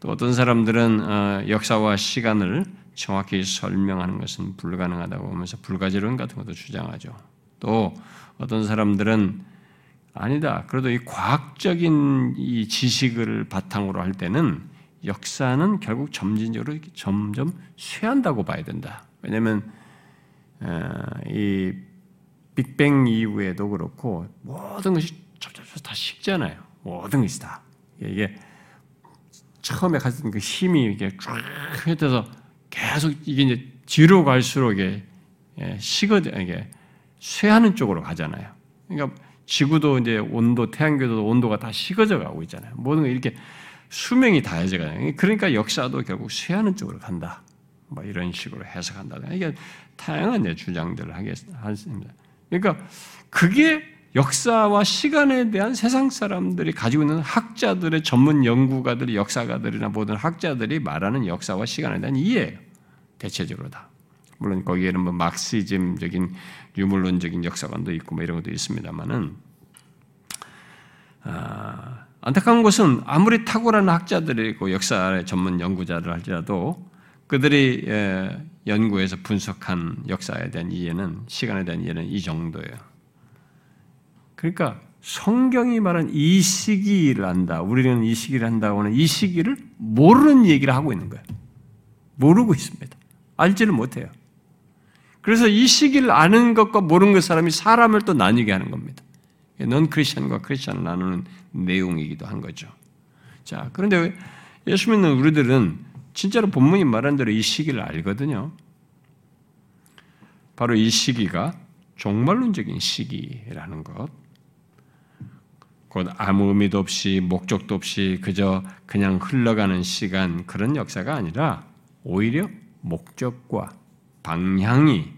또 어떤 사람들은 어, 역사와 시간을 정확히 설명하는 것은 불가능하다고 하면서 불가지론 같은 것도 주장하죠. 또 어떤 사람들은 아니다. 그래도 이 과학적인 이 지식을 바탕으로 할 때는 역사는 결국 점진적으로 점점 쇠한다고 봐야 된다. 왜냐하면 어, 이 빅뱅 이후에도 그렇고 모든 것이 점점점 다 식잖아요. 모든 것이 다 이게 처음에 가진 그 힘이 이게 쫙 흩어서 계속 이게 이제 뒤로 갈수록 이게 예, 식어 이게 쇠하는 쪽으로 가잖아요. 그러니까 지구도 이제 온도, 태양계도 온도가 다 식어져 가고 있잖아요. 모든 게 이렇게 수명이 다해져 가요. 그러니까 역사도 결국 쇠하는 쪽으로 간다. 뭐 이런 식으로 해석한다. 이게 다양한 주장들을 하겠습니다. 그러니까 그게 역사와 시간에 대한 세상 사람들이 가지고 있는 학자들의 전문 연구가들, 역사가들이나 모든 학자들이 말하는 역사와 시간에 대한 이해예요. 대체적으로 다. 물론 거기에는 뭐 막시즘적인 유물론적인 역사관도 있고 뭐 이런 것도 있습니다만은 아, 안타까운 것은 아무리 탁월한 학자들이고 역사의 전문 연구자들 할지라도 그들이 예, 연구해서 분석한 역사에 대한 이해는 시간에 대한 이해는 이 정도예요. 그러니까 성경이 말한 이 시기를 한다. 우리는 이 시기를 한다고 하는 이 시기를 모르는 얘기를 하고 있는 거예요. 모르고 있습니다. 알지를 못해요. 그래서 이 시기를 아는 것과 모르는 것 사람이 사람을 또 나뉘게 하는 겁니다. 넌 크리스천과 크리스천을 나누는 내용이기도 한 거죠. 자, 그런데 예수 믿는 우리들은 진짜로 본문이 말한 대로 이 시기를 알거든요. 바로 이 시기가 종말론적인 시기라는 것. 곧 아무 의미도 없이 목적도 없이 그저 그냥 흘러가는 시간 그런 역사가 아니라 오히려 목적과 방향이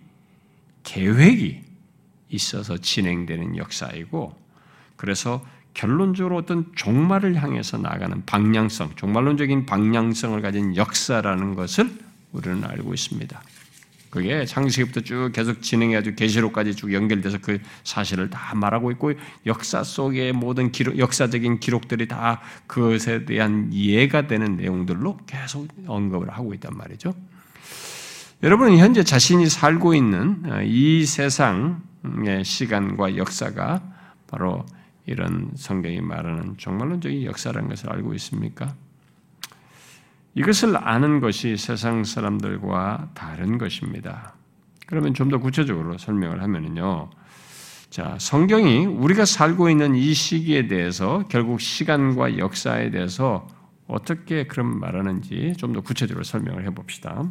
계획이 있어서 진행되는 역사이고 그래서 결론적으로 어떤 종말을 향해서 나가는 방향성, 종말론적인 방향성을 가진 역사라는 것을 우리는 알고 있습니다. 그게 창세기부터 쭉 계속 진행해가지고 계시록까지 쭉 연결돼서 그 사실을 다 말하고 있고 역사 속의 모든 기록, 역사적인 기록들이 다 그것에 대한 이해가 되는 내용들로 계속 언급을 하고 있단 말이죠. 여러분은 현재 자신이 살고 있는 이 세상의 시간과 역사가 바로 이런 성경이 말하는 종말론적인 역사라는 것을 알고 있습니까? 이것을 아는 것이 세상 사람들과 다른 것입니다. 그러면 좀 더 구체적으로 설명을 하면요. 자, 성경이 우리가 살고 있는 이 시기에 대해서 결국 시간과 역사에 대해서 어떻게 그런 말하는지 좀 더 구체적으로 설명을 해 봅시다.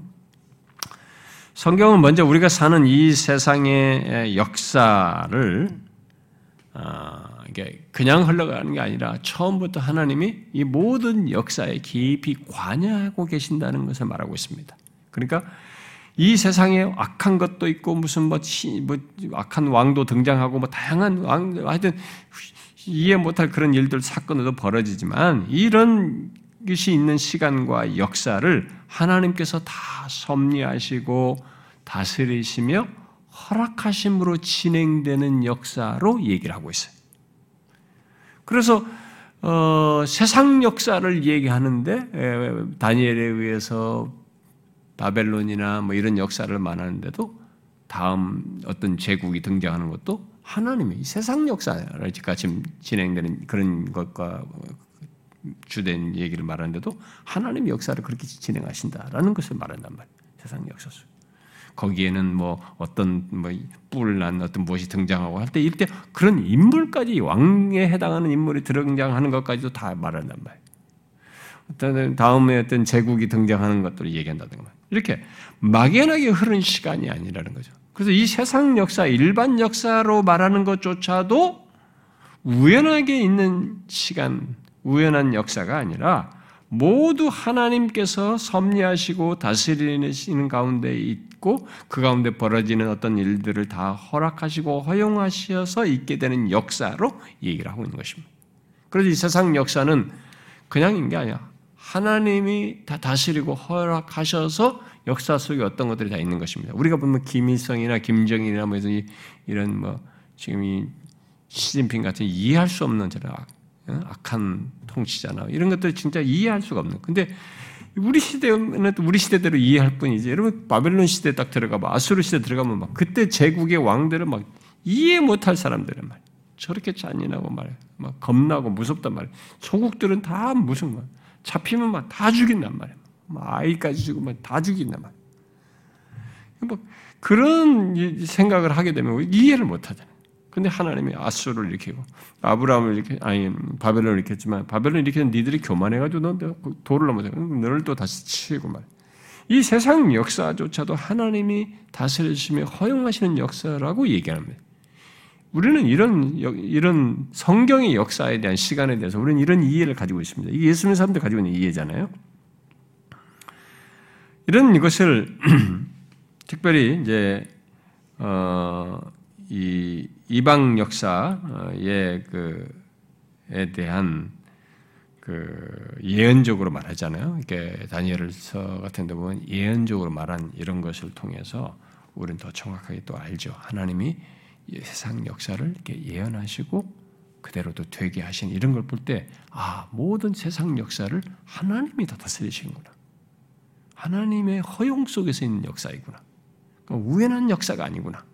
성경은 먼저 우리가 사는 이 세상의 역사를 아, 이게 그냥 흘러가는 게 아니라 처음부터 하나님이 이 모든 역사에 깊이 관여하고 계신다는 것을 말하고 있습니다. 그러니까 이 세상에 악한 것도 있고 무슨 뭐, 뭐 악한 왕도 등장하고 뭐 다양한 왕 하여튼 이해 못할 그런 일들 사건도 벌어지지만 이런 것이 있는 시간과 역사를 하나님께서 다 섭리하시고 다스리시며 허락하심으로 진행되는 역사로 얘기를 하고 있어요. 그래서 어, 세상 역사를 얘기하는데 에, 다니엘에 의해서 바벨론이나 뭐 이런 역사를 말하는데도 다음 어떤 제국이 등장하는 것도 하나님의 세상 역사를 지금 진행되는 그런 것과 주된 얘기를 말하는데도 하나님의 역사를 그렇게 진행하신다라는 것을 말한단 말이에요. 세상 역사 속. 거기에는 뭐 어떤 뭐 뿔난 어떤 무엇이 등장하고 할 때 이때 그런 인물까지 왕에 해당하는 인물이 등장하는 것까지도 다 말한단 말이에요. 어떤 다음에 어떤 제국이 등장하는 것들을 얘기한다든가 이렇게 막연하게 흐른 시간이 아니라는 거죠. 그래서 이 세상 역사, 일반 역사로 말하는 것조차도 우연하게 있는 시간, 우연한 역사가 아니라 모두 하나님께서 섭리하시고 다스리시는 가운데 있고 그 가운데 벌어지는 어떤 일들을 다 허락하시고 허용하셔서 있게 되는 역사로 얘기를 하고 있는 것입니다. 그래서 이 세상 역사는 그냥인 게 아니야. 하나님이 다 다스리고 허락하셔서 역사 속에 어떤 것들이 다 있는 것입니다. 우리가 보면 김일성이나 김정일이나 뭐 이런 뭐 지금 이 시진핑 같은 이해할 수 없는 저런 악한 통치잖아. 이런 것들 진짜 이해할 수가 없는. 근데 우리 시대는 또 우리 시대대로 이해할 뿐이지. 여러분 바벨론 시대 딱 들어가면 아수르 시대 들어가면 막 그때 제국의 왕들은 막 이해 못할 사람들은 말. 저렇게 잔인하고 말, 막 겁나고 무섭단 말이야. 소국들은 다 무슨 말. 잡히면 막 다 죽인단 말이야. 아이까지 죽고 막 다 죽인단 말이야. 뭐 그런 생각을 하게 되면 이해를 못 하잖아요. 근데 하나님이 아수를 일으키고 아브라함을 이렇게 아니 바벨론을 일으켰지만 바벨론 일으키는 니들이 교만해가지고 너 돌을 넘어서 너를 또 다시 치고 말. 이 세상 역사조차도 하나님이 다스리시며 허용하시는 역사라고 얘기합니다. 우리는 이런 이런 성경의 역사에 대한 시간에 대해서 우리는 이런 이해를 가지고 있습니다. 이게 예수 믿는 사람들 가지고 있는 이해잖아요. 이런 이것을 *clears throat* 특별히 이제 어, 이 이방 역사의 그에 대한 그 예언적으로 말하잖아요. 이렇게 다니엘서 같은 데 보면 예언적으로 말한 이런 것을 통해서 우리는 더 정확하게 또 알죠. 하나님이 세상 역사를 이렇게 예언하시고 그대로도 되게 하신 이런 걸 볼 때, 아, 모든 세상 역사를 하나님이 다 다스리시는구나. 하나님의 허용 속에서 있는 역사이구나. 그러니까 우연한 역사가 아니구나.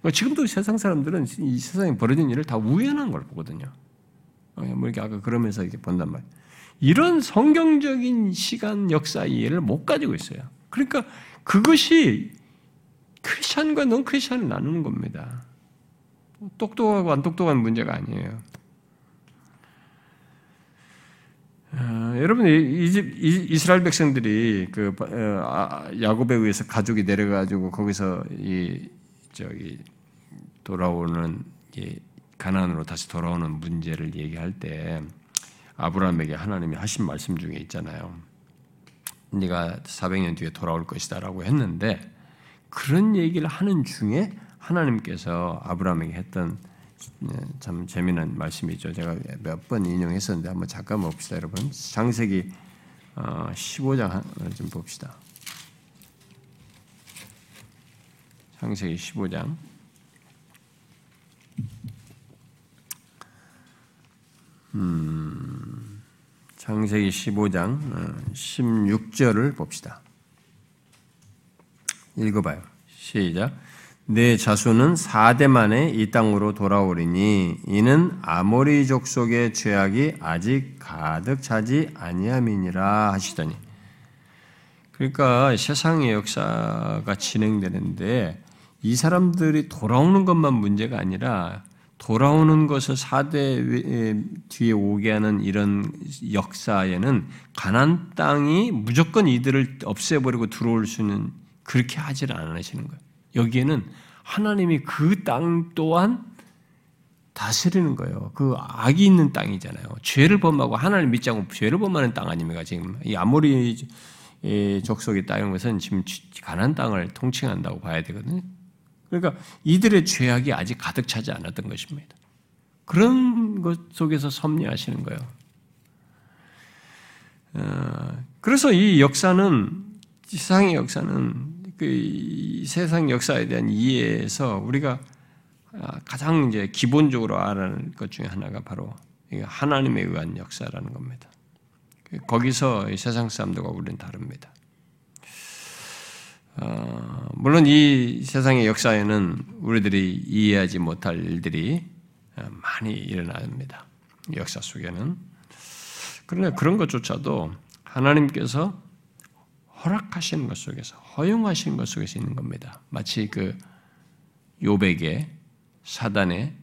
그러니까 지금도 세상 사람들은 이 세상에 벌어진 일을 다 우연한 걸 보거든요. 어, 뭐 이렇게 아까 그러면서 이렇게 본단 말이에요. 이런 성경적인 시간 역사 이해를 못 가지고 있어요. 그러니까 그것이 크리스천과 넌 크리스천을 나누는 겁니다. 똑똑하고 안 똑똑한 문제가 아니에요. 어, 여러분 이집 이스라엘 백성들이 그 어, 아, 야곱에 의해서 가족이 내려가지고 거기서 이 저기 돌아오는 가나안으로 다시 돌아오는 문제를 얘기할 때 아브라함에게 하나님이 하신 말씀 중에 있잖아요. 네가 400년 뒤에 돌아올 것이다라고 했는데 그런 얘기를 하는 중에 하나님께서 아브라함에게 했던 네, 참 재미난 말씀이죠. 제가 몇 번 인용했었는데 한번 잠깐 봅시다, 여러분. 장세기 15장 어, 좀 봅시다. 창세기 15장. 음, 창세기 15장 16절을 어, 봅시다. 읽어봐요. 시작. 내 자손은 4대 만에 이 땅으로 돌아오리니 이는 아모리 족 속의 죄악이 아직 가득 차지 아니함이니라 하시더니 그러니까 세상의 역사가 진행되는데 이 사람들이 돌아오는 것만 문제가 아니라 돌아오는 것을 4대 뒤에 오게 하는 이런 역사에는 가난 땅이 무조건 이들을 없애버리고 들어올 수는 그렇게 하질 않으시는 거예요. 여기에는 하나님이 그 땅 또한 다스리는 거예요. 그 악이 있는 땅이잖아요. 죄를 범하고 하나님 믿지 않고 죄를 범하는 땅 아닙니까? 지금 이 아모리 족속의 땅인 것은 지금 가난 땅을 통칭한다고 봐야 되거든요. 그러니까 이들의 죄악이 아직 가득 차지 않았던 것입니다. 그런 것 속에서 섭리하시는 거예요. 어, 그래서 이 역사는 세상의 역사는 그 세상 역사에 대한 이해에서 우리가 가장 이제 기본적으로 알아는 것 중에 하나가 바로 하나님에 의한 역사라는 겁니다. 거기서 세상 사람들과 우리는 다릅니다. 어, 물론 이 세상의 역사에는 우리들이 이해하지 못할 일들이 어, 많이 일어납니다. 역사 속에는. 그러나 그런 것조차도 하나님께서 허락하시는 것 속에서, 허용하시는 것 속에서 있는 겁니다. 마치 그 요백의 사단의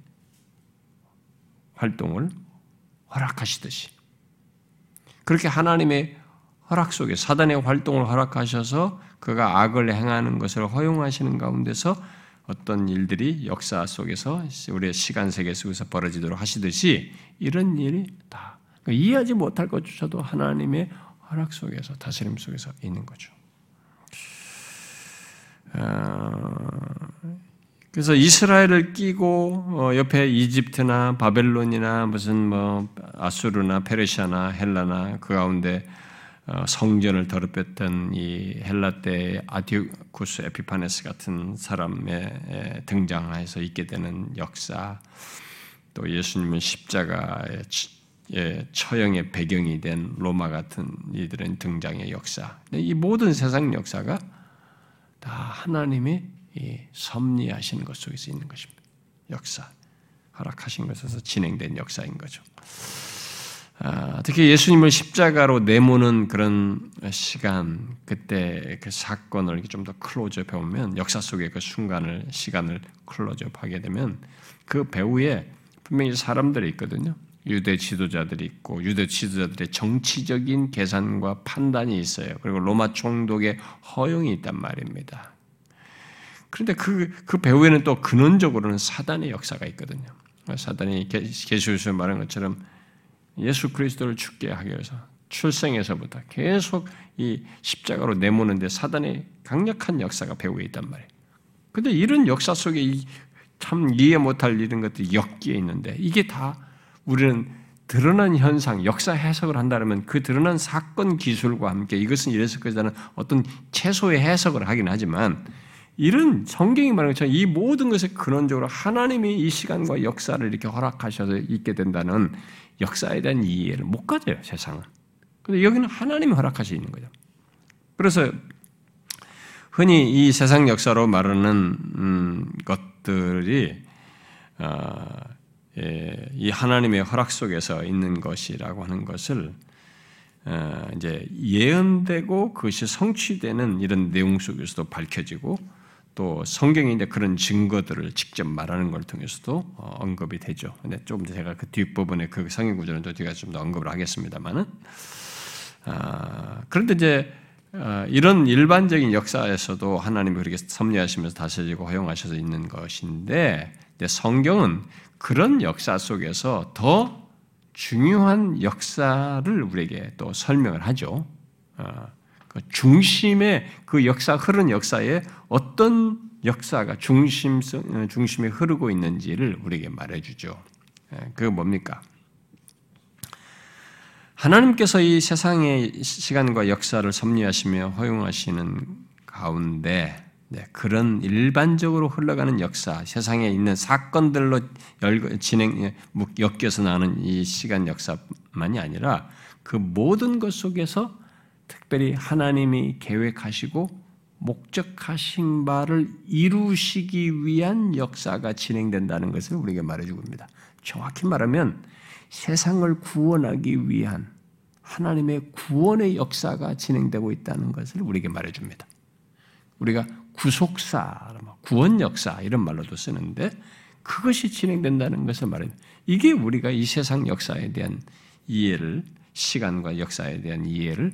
활동을 허락하시듯이. 그렇게 하나님의 허락 속에 사단의 활동을 허락하셔서 그가 악을 행하는 것을 허용하시는 가운데서 어떤 일들이 역사 속에서 우리의 시간 세계 속에서 벌어지도록 하시듯이 이런 일이 다 이해하지 못할 것조차도 하나님의 허락 속에서 다스림 속에서 있는 거죠. 어, 그래서 이스라엘을 끼고 어, 옆에 이집트나 바벨론이나 무슨 뭐 아수르나 페르시아나 헬라나 그 가운데 어, 성전을 더럽혔던 이 헬라 때 아디쿠스 에피파네스 같은 사람의 등장해서 있게 되는 역사, 또 예수님은 십자가의 처형의 배경이 된 로마 같은 이들은 등장의 역사. 이 모든 세상 역사가 다 하나님이 섭리하시는 것 속에서 있는 것입니다. 역사. 허락하신 것에서 진행된 역사인 거죠. 아, 특히 예수님을 십자가로 내모는 그런 시간, 그때 그 사건을 좀 더 클로즈업 해보면, 역사 속의 그 순간을, 시간을 클로즈업 하게 되면, 그 배후에 분명히 사람들이 있거든요. 유대 지도자들이 있고, 유대 지도자들의 정치적인 계산과 판단이 있어요. 그리고 로마 총독의 허용이 있단 말입니다. 그런데 그, 그 배후에는 또 근원적으로는 사단의 역사가 있거든요. 사단이 계시에서 말한 것처럼 예수 그리스도를 죽게 하기 위해서 출생에서부터 계속 이 십자가로 내모는데 사단의 강력한 역사가 배후에 있단 말이에요. 근데 이런 역사 속에 참 이해 못할 이런 것들이 엮여 있는데 이게 다 우리는 드러난 현상, 역사 해석을 한다면 그 드러난 사건 기술과 함께 이것은 이래서 그자는 어떤 최소의 해석을 하긴 하지만 이런 성경이 말하는 것처럼 이 모든 것의 근원적으로 하나님이 이 시간과 역사를 이렇게 허락하셔서 있게 된다는 역사에 대한 이해를 못 가져요, 세상은. 근데 여기는 하나님이 허락하시 있는 거죠. 그래서 흔히 이 세상 역사로 말하는 음, 것들이 어, 예, 이 하나님의 허락 속에서 있는 것이라고 하는 것을 어, 이제 예언되고 그것이 성취되는 이런 내용 속에서도 밝혀지고 또 성경이 이제 그런 증거들을 직접 말하는 걸 통해서도 어, 언급이 되죠. 근데 좀 제가 그 뒷부분에 그 성경 구절은 또 뒤가 좀 더 언급을 하겠습니다만은 아, 그런데 이제 아, 이런 일반적인 역사에서도 하나님이 그렇게 섭리하시면서 다스리고 허용하셔서 있는 것인데 성경은 그런 역사 속에서 더 중요한 역사를 우리에게 또 설명을 하죠. 아, 그 중심의 그 역사 흐른 역사에 어떤 역사가 중심성 어, 중심에 흐르고 있는지를 우리에게 말해주죠. 예, 그게 뭡니까? 하나님께서 이 세상의 시간과 역사를 섭리하시며 허용하시는 가운데 네, 그런 일반적으로 흘러가는 역사, 세상에 있는 사건들로 진행 예, 엮여서 나는 이 시간 역사만이 아니라 그 모든 것 속에서 특별히 하나님이 계획하시고 목적하신 바를 이루시기 위한 역사가 진행된다는 것을 우리에게 말해주고 있습니다. 정확히 말하면 세상을 구원하기 위한 하나님의 구원의 역사가 진행되고 있다는 것을 우리에게 말해줍니다. 우리가 구속사, 구원 역사 이런 말로도 쓰는데 그것이 진행된다는 것을 말합니다. 이게 우리가 이 세상 역사에 대한 이해를 시간과 역사에 대한 이해를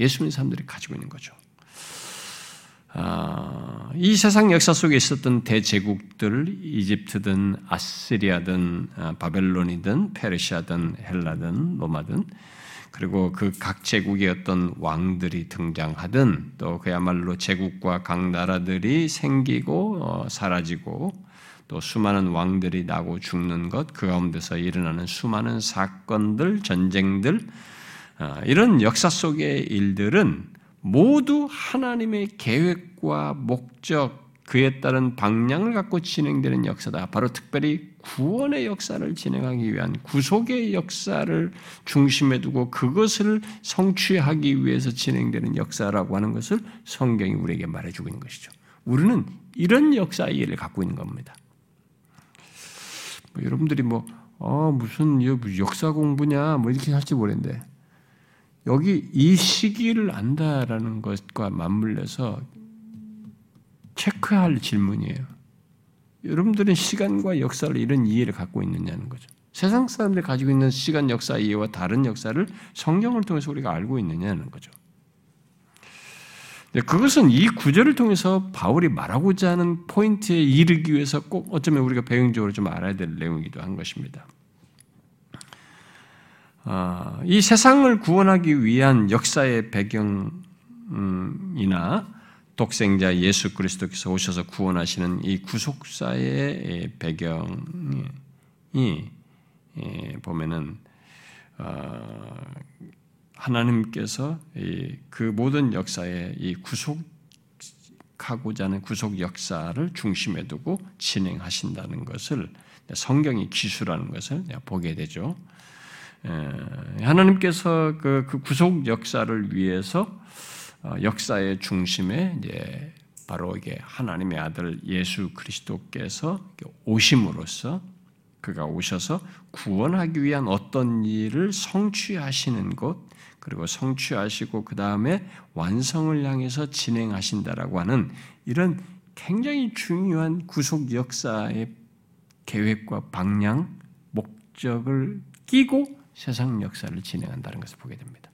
예수 님는 사람들이 가지고 있는 거죠. 아, 이 세상 역사 속에 있었던 대제국들, 이집트든 아시리아든 아, 바벨론이든 페르시아든 헬라든 로마든 그리고 그 각 제국의 어떤 왕들이 등장하든 또 그야말로 제국과 각 나라들이 생기고 어, 사라지고 또 수많은 왕들이 나고 죽는 것, 그 가운데서 일어나는 수많은 사건들, 전쟁들, 아, 이런 역사 속의 일들은 모두 하나님의 계획과 목적, 그에 따른 방향을 갖고 진행되는 역사다. 바로 특별히 구원의 역사를 진행하기 위한 구속의 역사를 중심에 두고 그것을 성취하기 위해서 진행되는 역사라고 하는 것을 성경이 우리에게 말해주고 있는 것이죠. 우리는 이런 역사 이해를 갖고 있는 겁니다. 뭐 여러분들이 뭐, 어, 무슨 역사 공부냐, 뭐 이렇게 할지 모르는데, 여기 이 시기를 안다라는 것과 맞물려서 체크할 질문이에요. 여러분들은 시간과 역사를 이런 이해를 갖고 있느냐는 거죠. 세상 사람들이 가지고 있는 시간 역사 이해와 다른 역사를 성경을 통해서 우리가 알고 있느냐는 거죠. 그것은 이 구절을 통해서 바울이 말하고자 하는 포인트에 이르기 위해서 꼭 어쩌면 우리가 배경적으로 좀 알아야 될 내용이기도 한 것입니다. 어, 이 세상을 구원하기 위한 역사의 배경이나 독생자 예수 그리스도께서 오셔서 구원하시는 이 구속사의 배경이 예, 보면은 어, 하나님께서 그 모든 역사의 이 구속하고자 하는 구속 역사를 중심에 두고 진행하신다는 것을 성경이 기술하는 것을 보게 되죠. 하나님께서 그, 그 구속 역사를 위해서 어, 역사의 중심에 이제 바로 이게 하나님의 아들 예수 그리스도께서 오심으로써 그가 오셔서 구원하기 위한 어떤 일을 성취하시는 것 그리고 성취하시고 그 다음에 완성을 향해서 진행하신다라고 하는 이런 굉장히 중요한 구속 역사의 계획과 방향, 목적을 끼고 세상 역사를 진행한다는 것을 보게 됩니다.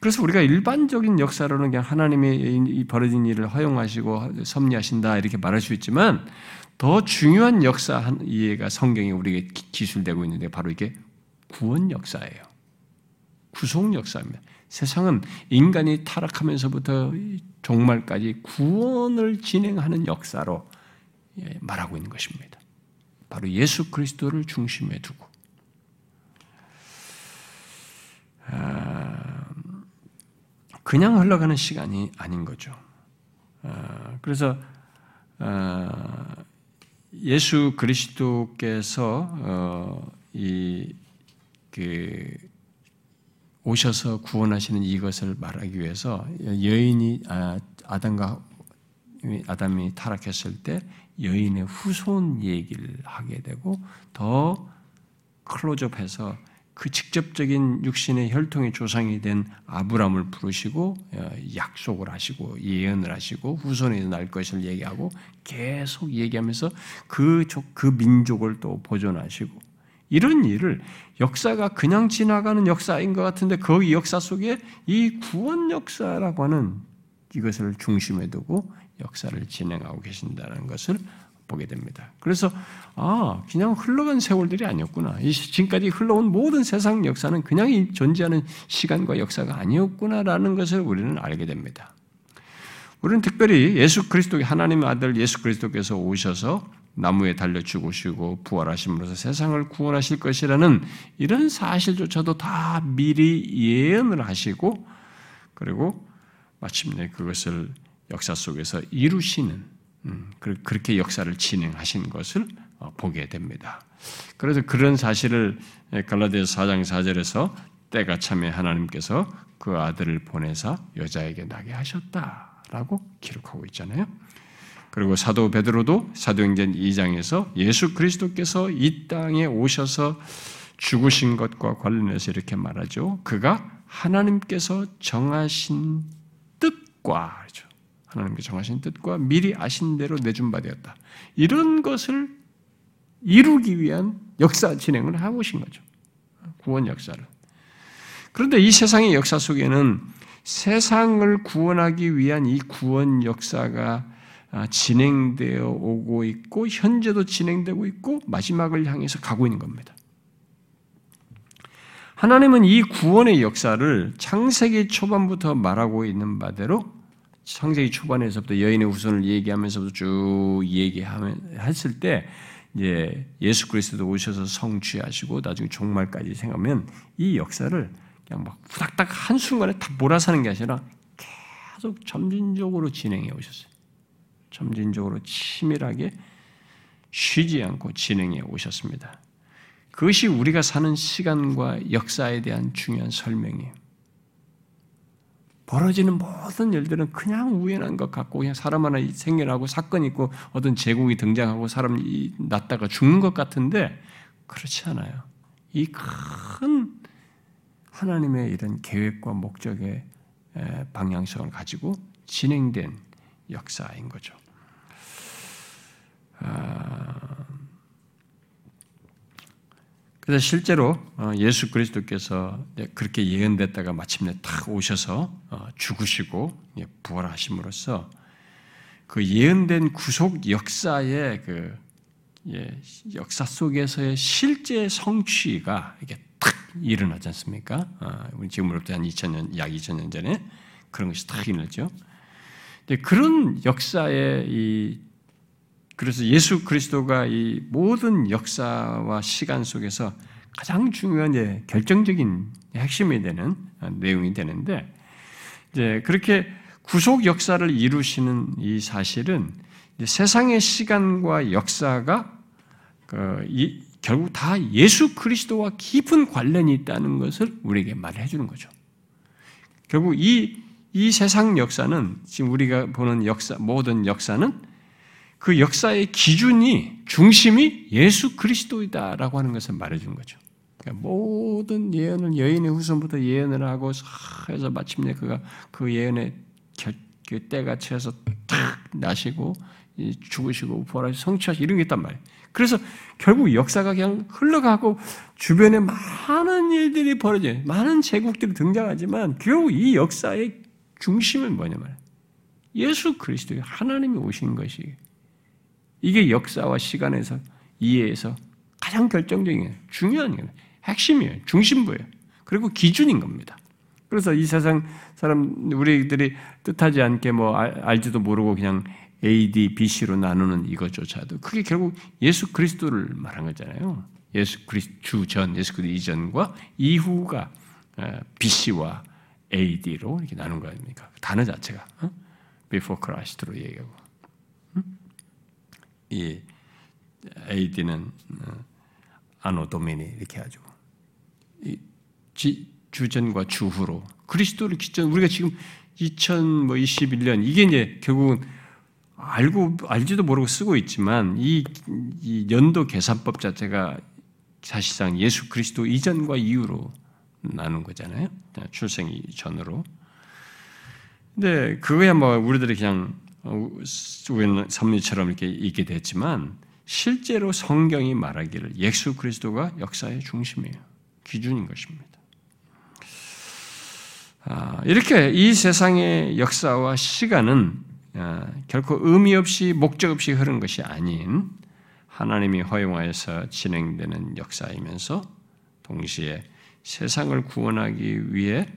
그래서 우리가 일반적인 역사로는 그냥 하나님의 벌어진 일을 허용하시고 섭리하신다 이렇게 말할 수 있지만 더 중요한 역사 이해가 성경에 우리에게 기술되고 있는데 바로 이게 구원 역사예요. 구속 역사입니다. 세상은 인간이 타락하면서부터 종말까지 구원을 진행하는 역사로 예, 말하고 있는 것입니다. 바로 예수 그리스도를 중심에 두고 아, 그냥 흘러가는 시간이 아닌 거죠. 아, 그래서 아, 예수 그리스도께서 어, 이그 오셔서 구원하시는 이것을 말하기 위해서 여인이 아담과 아담이 타락했을 때 여인의 후손 얘기를 하게 되고 더 클로즈업해서 그 직접적인 육신의 혈통의 조상이 된 아브람을 부르시고 어, 약속을 하시고 예언을 하시고 후손이 날 것을 얘기하고 계속 얘기하면서 그, 그 민족을 또 보존하시고. 이런 일을 역사가 그냥 지나가는 역사인 것 같은데 그 역사 속에 이 구원 역사라고 하는 이것을 중심에 두고 역사를 진행하고 계신다는 것을 보게 됩니다. 그래서 아 그냥 흘러간 세월들이 아니었구나. 이 지금까지 흘러온 모든 세상 역사는 그냥 존재하는 시간과 역사가 아니었구나라는 것을 우리는 알게 됩니다. 우리는 특별히 예수 그리스도 하나님의 아들 예수 그리스도께서 오셔서 나무에 달려 죽으시고 부활하심으로써 세상을 구원하실 것이라는 이런 사실조차도 다 미리 예언을 하시고 그리고 마침내 그것을 역사 속에서 이루시는 음, 그렇게 역사를 진행하신 것을 어, 보게 됩니다. 그래서 그런 사실을 갈라디아서 4장 4절에서 때가 참에 하나님께서 그 아들을 보내사 여자에게 나게 하셨다라고 기록하고 있잖아요. 그리고 사도 베드로도 사도행전 2장에서 예수 그리스도께서 이 땅에 오셔서 죽으신 것과 관련해서 이렇게 말하죠. 그가 하나님께서 정하신 뜻과 하나님께서 정하신 뜻과 미리 아신 대로 내준 바 되었다. 이런 것을 이루기 위한 역사 진행을 하고 오신 거죠. 구원 역사를. 그런데 이 세상의 역사 속에는 세상을 구원하기 위한 이 구원 역사가 진행되어 오고 있고 현재도 진행되고 있고 마지막을 향해서 가고 있는 겁니다. 하나님은 이 구원의 역사를 창세기 초반부터 말하고 있는 바대로 창세기 초반에서부터 여인의 후손을 얘기하면서부터 쭉 얘기하면 했을 때 이제 예수 그리스도 오셔서 성취하시고 나중에 종말까지 생각하면 이 역사를 그냥 막 후닥닥 한 순간에 다 몰아사는 게 아니라 계속 점진적으로 진행해 오셨어요. 점진적으로 치밀하게 쉬지 않고 진행해 오셨습니다. 그것이 우리가 사는 시간과 역사에 대한 중요한 설명이에요. 벌어지는 모든 일들은 그냥 우연한 것 같고 그냥 사람 하나 생겨나고 사건이 있고 어떤 제국이 등장하고 사람이 났다가 죽는 것 같은데 그렇지 않아요. 이 큰 하나님의 이런 계획과 목적의 방향성을 가지고 진행된 역사인 거죠. 아, 그래서 실제로 어, 예수 그리스도께서 그렇게 예언됐다가 마침내 탁 오셔서 어, 죽으시고 부활하심으로써 그 예언된 구속 역사의 그 역사 속에서의 실제 성취가 이게 탁 일어나지 않습니까? 아, 우리 지금으로부터 한 2000년, 약 2000년 전에 그런 것이 딱 일어났죠. 그런 역사의 이 그래서 예수 그리스도가 이 모든 역사와 시간 속에서 가장 중요한 예, 결정적인 핵심이 되는 아, 내용이 되는데 이제 그렇게 구속 역사를 이루시는 이 사실은 세상의 시간과 역사가 그 이, 결국 다 예수 그리스도와 깊은 관련이 있다는 것을 우리에게 말해 주는 거죠. 결국 이, 이 세상 역사는 지금 우리가 보는 역사, 모든 역사는 그 역사의 기준이, 중심이 예수 그리스도이다라고 하는 것을 말해 주는 거죠. 그러니까 모든 예언을 여인의 후손부터 예언을 하고 해서 마침내 그가 그 예언의 그 때가 채서 탁 나시고 죽으시고 부활하시 성취하시 이런 게 있단 말이에요. 그래서 결국 역사가 그냥 흘러가고 주변에 많은 일들이 벌어져요. 많은 제국들이 등장하지만 결국 이 역사의 중심은 뭐냐면 예수 그리스도의 하나님이 오신 것이 이게 역사와 시간에서 이해해서 가장 결정적인 중요한. 핵심이에요. 중심부예요. 그리고 기준인 겁니다. 그래서 이 세상 사람 우리들이 뜻하지 않게 뭐 알지도 모르고 그냥 AD, BC로 나누는 이것조차도 그게 결국 예수 그리스도를 말한 거잖아요. 예수 그리스도 주전, 예수 그리스도 이전과 이후가 BC와 AD로 이렇게 나눈 거 아닙니까? 그 단어 자체가 어? Before Christ로 얘기하고 이 AD는 아노 도미니 이렇게 하죠. 이 주전과 주후로 그리스도를 기점 우리가 지금 2021년 이게 이제 결국은 알고 알지도 모르고 쓰고 있지만 이, 이 연도 계산법 자체가 사실상 예수 그리스도 이전과 이후로 나눈 거잖아요. 출생 이전으로. 근데 그거야 뭐 우리들이 그냥 우리는 섭리처럼 이렇게 읽게 됐지만 실제로 성경이 말하기를 예수 그리스도가 역사의 중심이에요. 기준인 것입니다. 아, 이렇게 이 세상의 역사와 시간은 아, 결코 의미 없이 목적 없이 흐른 것이 아닌 하나님이 허용하여서 진행되는 역사이면서 동시에 세상을 구원하기 위해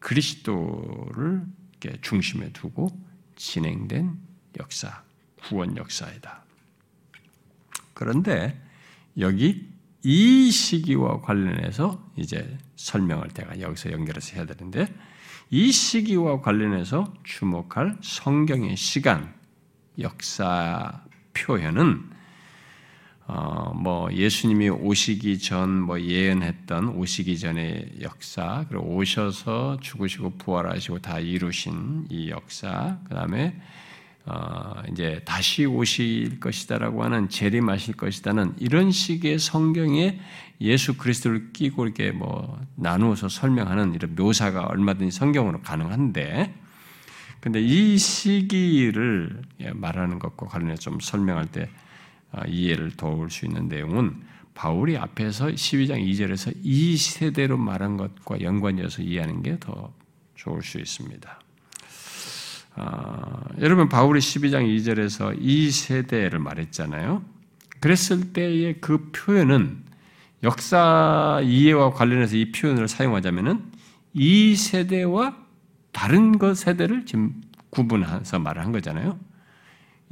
그리스도를 중심에 두고 진행된 역사, 구원 역사이다. 그런데 여기 이 시기와 관련해서 이제 설명할 때가 여기서 연결해서 해야 되는데 이 시기와 관련해서 주목할 성경의 시간, 역사 표현은 어, 뭐 예수님이 오시기 전 뭐 예언했던 오시기 전의 역사, 그리고 오셔서 죽으시고 부활하시고 다 이루신 이 역사, 그 다음에 어, 이제 다시 오실 것이다라고 하는 재림하실 것이다는 이런 식의 성경에 예수 그리스도를 끼고 이렇게 뭐 나누어서 설명하는 이런 묘사가 얼마든지 성경으로 가능한데, 근데 이 시기를 말하는 것과 관련해서 좀 설명할 때 어, 이해를 도울 수 있는 내용은 바울이 앞에서 12장 2절에서 이 세대로 말한 것과 연관지어서 이해하는 게 더 좋을 수 있습니다. 어, 여러분 바울이 12장 2절에서 이 세대를 말했잖아요. 그랬을 때의 그 표현은 역사 이해와 관련해서 이 표현을 사용하자면은 이 세대와 다른 것 세대를 지금 구분해서 말한 거잖아요.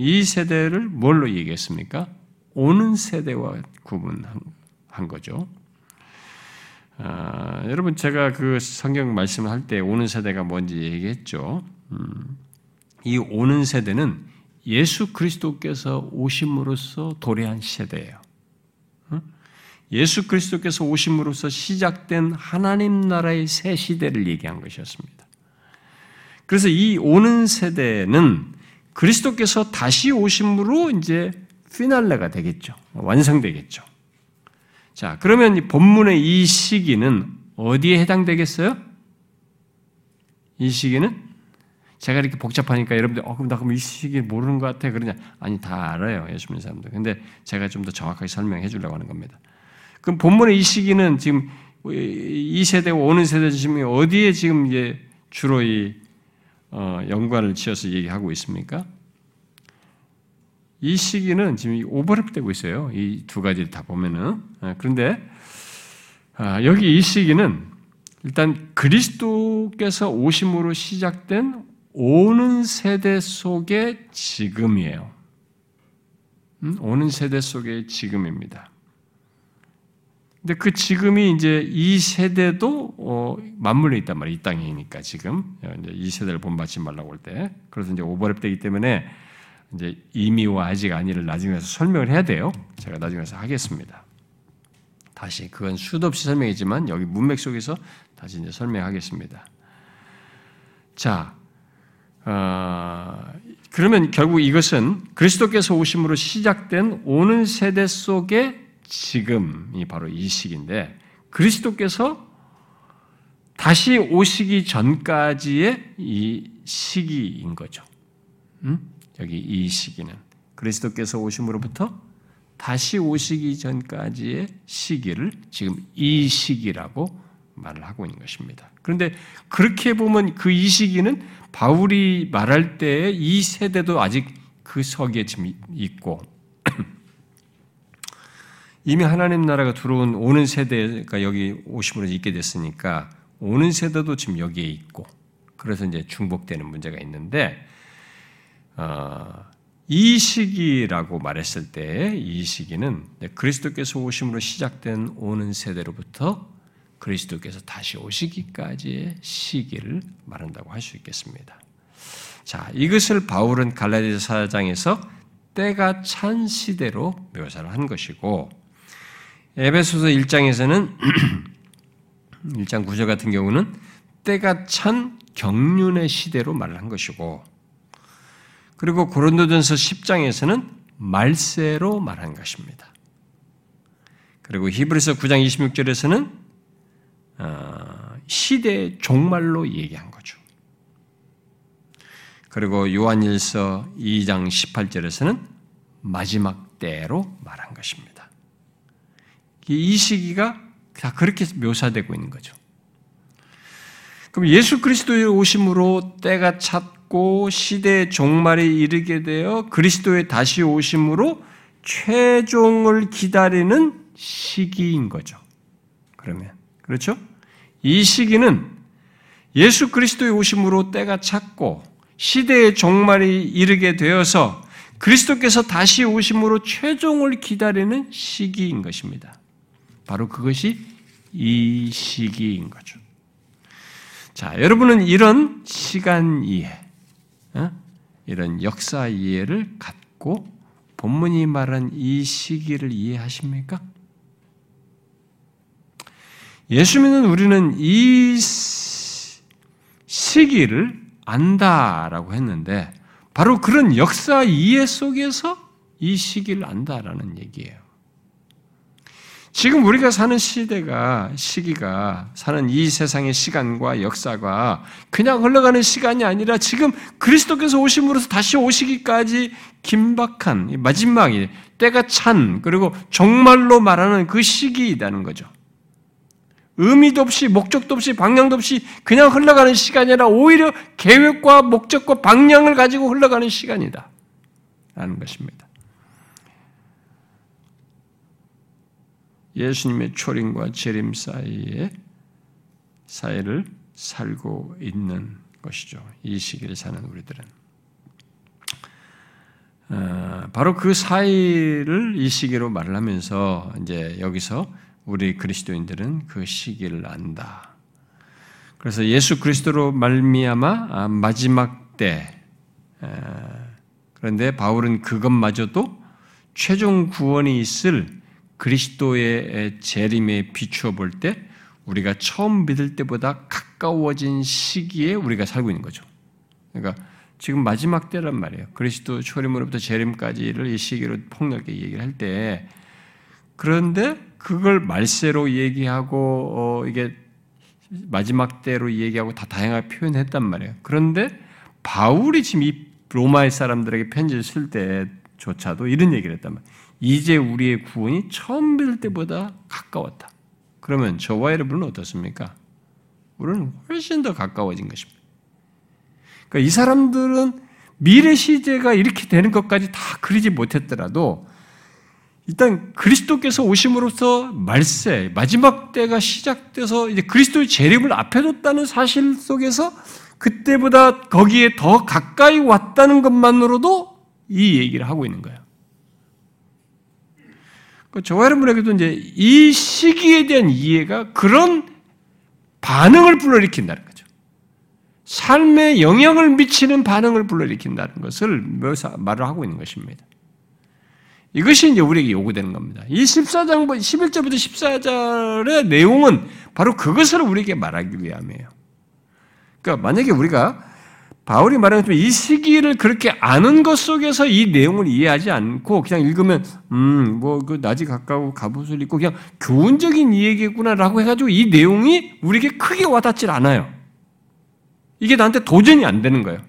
이 세대를 뭘로 얘기했습니까? 오는 세대와 구분한 거죠. 아, 여러분 제가 그 성경 말씀할 때 오는 세대가 뭔지 얘기했죠. 음, 이 오는 세대는 예수 그리스도께서 오심으로써 도래한 세대예요. 예수 그리스도께서 오심으로써 시작된 하나님 나라의 새 시대를 얘기한 것이었습니다. 그래서 이 오는 세대는 그리스도께서 다시 오심으로 이제 피날레가 되겠죠. 완성되겠죠. 자, 그러면 이 본문의 이 시기는 어디에 해당되겠어요? 이 시기는 제가 이렇게 복잡하니까 여러분들, 어, 그럼 나 그럼 이 시기 모르는 것 같아. 그러냐? 아니, 다 알아요. 예수 믿는 사람들. 근데 제가 좀 더 정확하게 설명해 주려고 하는 겁니다. 그럼 본문의 이 시기는 지금 이 세대와 오는 세대 지금 어디에 지금 이제 주로 이 어, 연관을 지어서 얘기하고 있습니까? 이 시기는 지금 오버랩되고 있어요. 이 두 가지를 다 보면은. 어, 그런데 아, 여기 이 시기는 일단 그리스도께서 오심으로 시작된 오는 세대 속의 지금이에요. 음? 오는 세대 속의 지금입니다. 근데 그 지금이 이제 이 세대도 어, 맞물려 있단 말이에요. 이 땅이니까 지금 이제 이 세대를 본받지 말라고 할 때. 그래서 이제 오버랩 되기 때문에 이제 이미와 아직 아니를 나중에 서 설명을 해야 돼요. 제가 나중에 서 하겠습니다. 다시 그건 수도 없이 설명이지만 여기 문맥 속에서 다시 이제 설명하겠습니다. 자, 어, 그러면 결국 이것은 그리스도께서 오심으로 시작된 오는 세대 속의 지금이 바로 이 시기인데 그리스도께서 다시 오시기 전까지의 이 시기인 거죠. 음? 여기 이 시기는 그리스도께서 오심으로부터 다시 오시기 전까지의 시기를 지금 이 시기라고 말을 하고 있는 것입니다. 그런데 그렇게 보면 그 이 시기는 바울이 말할 때이 세대도 아직 그 석에 지금 있고 이미 하나님 나라가 들어온 오는 세대가 여기 오심으로 있게 됐으니까 오는 세대도 지금 여기에 있고 그래서 이제 중복되는 문제가 있는데 어, 이 시기라고 말했을 때 이 시기는 그리스도께서 오심으로 시작된 오는 세대로부터 그리스도께서 다시 오시기까지의 시기를 말한다고 할 수 있겠습니다. 자, 이것을 바울은 갈라디아 4장에서 때가 찬 시대로 묘사를 한 것이고 에베소서 1장에서는 1장 9절 같은 경우는 때가 찬 경륜의 시대로 말을 한 것이고 그리고 고린도전서 10장에서는 말세로 말한 것입니다. 그리고 히브리서 9장 26절에서는 어, 시대의 종말로 얘기한 거죠. 그리고 요한일서 2장 18절에서는 마지막 때로 말한 것입니다. 이 시기가 다 그렇게 묘사되고 있는 거죠. 그럼 예수 그리스도의 오심으로 때가 찼고 시대의 종말에 이르게 되어 그리스도의 다시 오심으로 최종을 기다리는 시기인 거죠. 그러면 그렇죠? 이 시기는 예수 그리스도의 오심으로 때가 찼고 시대의 종말이 이르게 되어서 그리스도께서 다시 오심으로 최종을 기다리는 시기인 것입니다. 바로 그것이 이 시기인 거죠. 자, 여러분은 이런 시간 이해, 어? 이런 역사 이해를 갖고 본문이 말한 이 시기를 이해하십니까? 예수 믿는 우리는 이 시기를 안다라고 했는데 바로 그런 역사 이해 속에서 이 시기를 안다라는 얘기예요. 지금 우리가 사는 시대가 시기가 사는 이 세상의 시간과 역사가 그냥 흘러가는 시간이 아니라 지금 그리스도께서 오심으로써 다시 오시기까지 긴박한 마지막이 때가 찬 그리고 정말로 말하는 그 시기이다는 거죠. 의미도 없이 목적도 없이 방향도 없이 그냥 흘러가는 시간이 아니라 오히려 계획과 목적과 방향을 가지고 흘러가는 시간이다. 라는 것입니다. 예수님의 초림과 재림 사이에 사이를 살고 있는 것이죠. 이 시기를 사는 우리들은. 어, 바로 그 사이를 이 시기로 말을 하면서 이제 여기서 우리 그리스도인들은 그 시기를 안다. 그래서 예수 그리스도로 말미암아 아, 마지막 때 그런데 바울은 그것마저도 최종 구원이 있을 그리스도의 재림에 비추어 볼 때 우리가 처음 믿을 때보다 가까워진 시기에 우리가 살고 있는 거죠. 그러니까 지금 마지막 때란 말이에요. 그리스도 초림으로부터 재림까지를 이 시기로 폭넓게 얘기를 할 때 그런데 그걸 말세로 얘기하고 어, 이게 마지막 때로 얘기하고 다 다양하게 표현했단 말이에요. 그런데 바울이 지금 이 로마의 사람들에게 편지를 쓸 때조차도 이런 얘기를 했단 말이에요. 이제 우리의 구원이 처음 뵐 때보다 가까웠다. 그러면 저와 여러분은 어떻습니까? 우리는 훨씬 더 가까워진 것입니다. 그러니까 이 사람들은 미래 시제가 이렇게 되는 것까지 다 그리지 못했더라도 일단 그리스도께서 오심으로써 말세 마지막 때가 시작돼서 이제 그리스도의 재림을 앞에 뒀다는 사실 속에서 그때보다 거기에 더 가까이 왔다는 것만으로도 이 얘기를 하고 있는 거예요. 그 저와 여러분에게도 이제 이 시기에 대한 이해가 그런 반응을 불러일으킨다는 거죠. 삶에 영향을 미치는 반응을 불러일으킨다는 것을 말을 하고 있는 것입니다. 이것이 이제 우리에게 요구되는 겁니다. 이 14장, 11절부터 14절의 내용은 바로 그것을 우리에게 말하기 위함이에요. 그러니까 만약에 우리가 바울이 말하는 이 시기를 그렇게 아는 것 속에서 이 내용을 이해하지 않고 그냥 읽으면 음 뭐 그 낮이 가까워 갑옷을 입고 그냥 교훈적인 이야기구나라고 해가지고 이 내용이 우리에게 크게 와닿질 않아요. 이게 나한테 도전이 안 되는 거예요.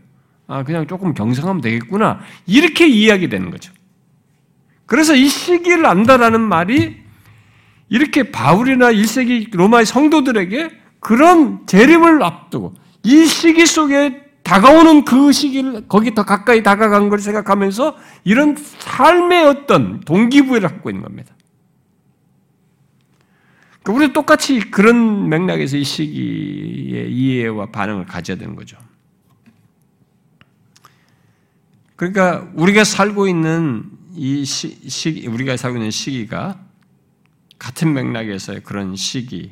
아 그냥 조금 경성하면 되겠구나 이렇게 이해하게 되는 거죠. 그래서 이 시기를 안다라는 말이 이렇게 바울이나 1세기 로마의 성도들에게 그런 재림을 앞두고 이 시기 속에 다가오는 그 시기를 거기 더 가까이 다가간 걸 생각하면서 이런 삶의 어떤 동기부여를 갖고 있는 겁니다. 그러니까 우리는 똑같이 그런 맥락에서 이 시기의 이해와 반응을 가져야 되는 거죠. 그러니까 우리가 살고 있는 이 시, 시 우리가 살고 있는 시기가 같은 맥락에서의 그런 시기인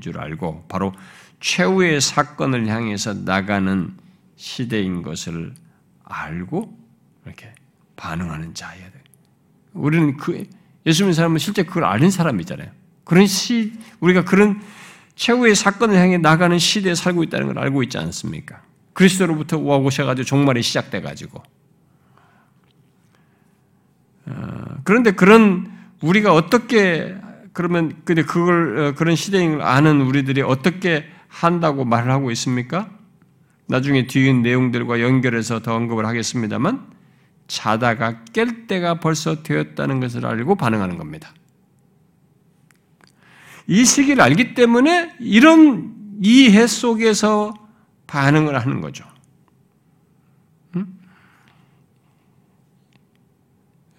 줄 알고 바로 최후의 사건을 향해서 나가는 시대인 것을 알고 이렇게 반응하는 자여야 돼. 우리는 그 예수 믿는 사람은 실제 그걸 아는 사람이잖아요. 그런 시 우리가 그런 최후의 사건을 향해 나가는 시대에 살고 있다는 걸 알고 있지 않습니까? 그리스도로부터 오셔가지고 종말이 시작돼가지고 어, 그런데 그런 우리가 어떻게 그러면 근데 그걸 어, 그런 시대인 걸 아는 우리들이 어떻게 한다고 말을 하고 있습니까? 나중에 뒤에 내용들과 연결해서 더 언급을 하겠습니다만 자다가 깰 때가 벌써 되었다는 것을 알고 반응하는 겁니다. 이 시기를 알기 때문에 이런 이해 속에서 반응을 하는 거죠.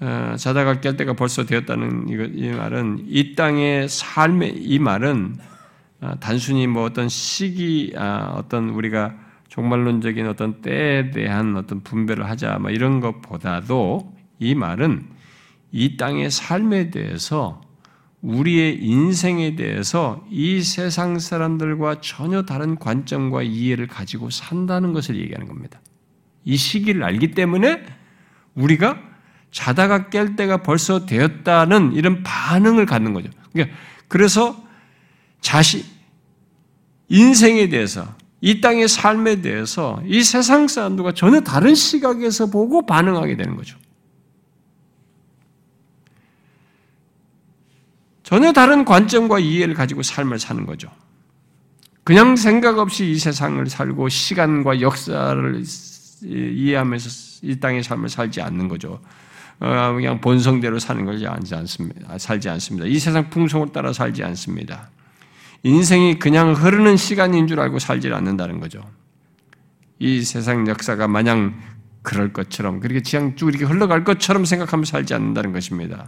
어, 자다가 깰 때가 벌써 되었다는 이 말은 이 땅의 삶의 이 말은 아, 단순히 뭐 어떤 시기, 아, 어떤 우리가 종말론적인 어떤 때에 대한 어떤 분별을 하자, 뭐 이런 것보다도 이 말은 이 땅의 삶에 대해서 우리의 인생에 대해서 이 세상 사람들과 전혀 다른 관점과 이해를 가지고 산다는 것을 얘기하는 겁니다. 이 시기를 알기 때문에 우리가 자다가 깰 때가 벌써 되었다는 이런 반응을 갖는 거죠. 그러니까 그래서 자신, 인생에 대해서, 이 땅의 삶에 대해서 이 세상 사람들과 전혀 다른 시각에서 보고 반응하게 되는 거죠. 전혀 다른 관점과 이해를 가지고 삶을 사는 거죠. 그냥 생각 없이 이 세상을 살고 시간과 역사를 이해하면서 이 땅의 삶을 살지 않는 거죠. 어, 그냥 본성대로 사는 것이 않습니다. 살지 않습니다. 이 세상 풍속을 따라 살지 않습니다. 인생이 그냥 흐르는 시간인 줄 알고 살지 않는다는 거죠. 이 세상 역사가 마냥 그럴 것처럼 그렇게 그냥 쭉 이렇게 흘러갈 것처럼 생각하며 살지 않는다는 것입니다.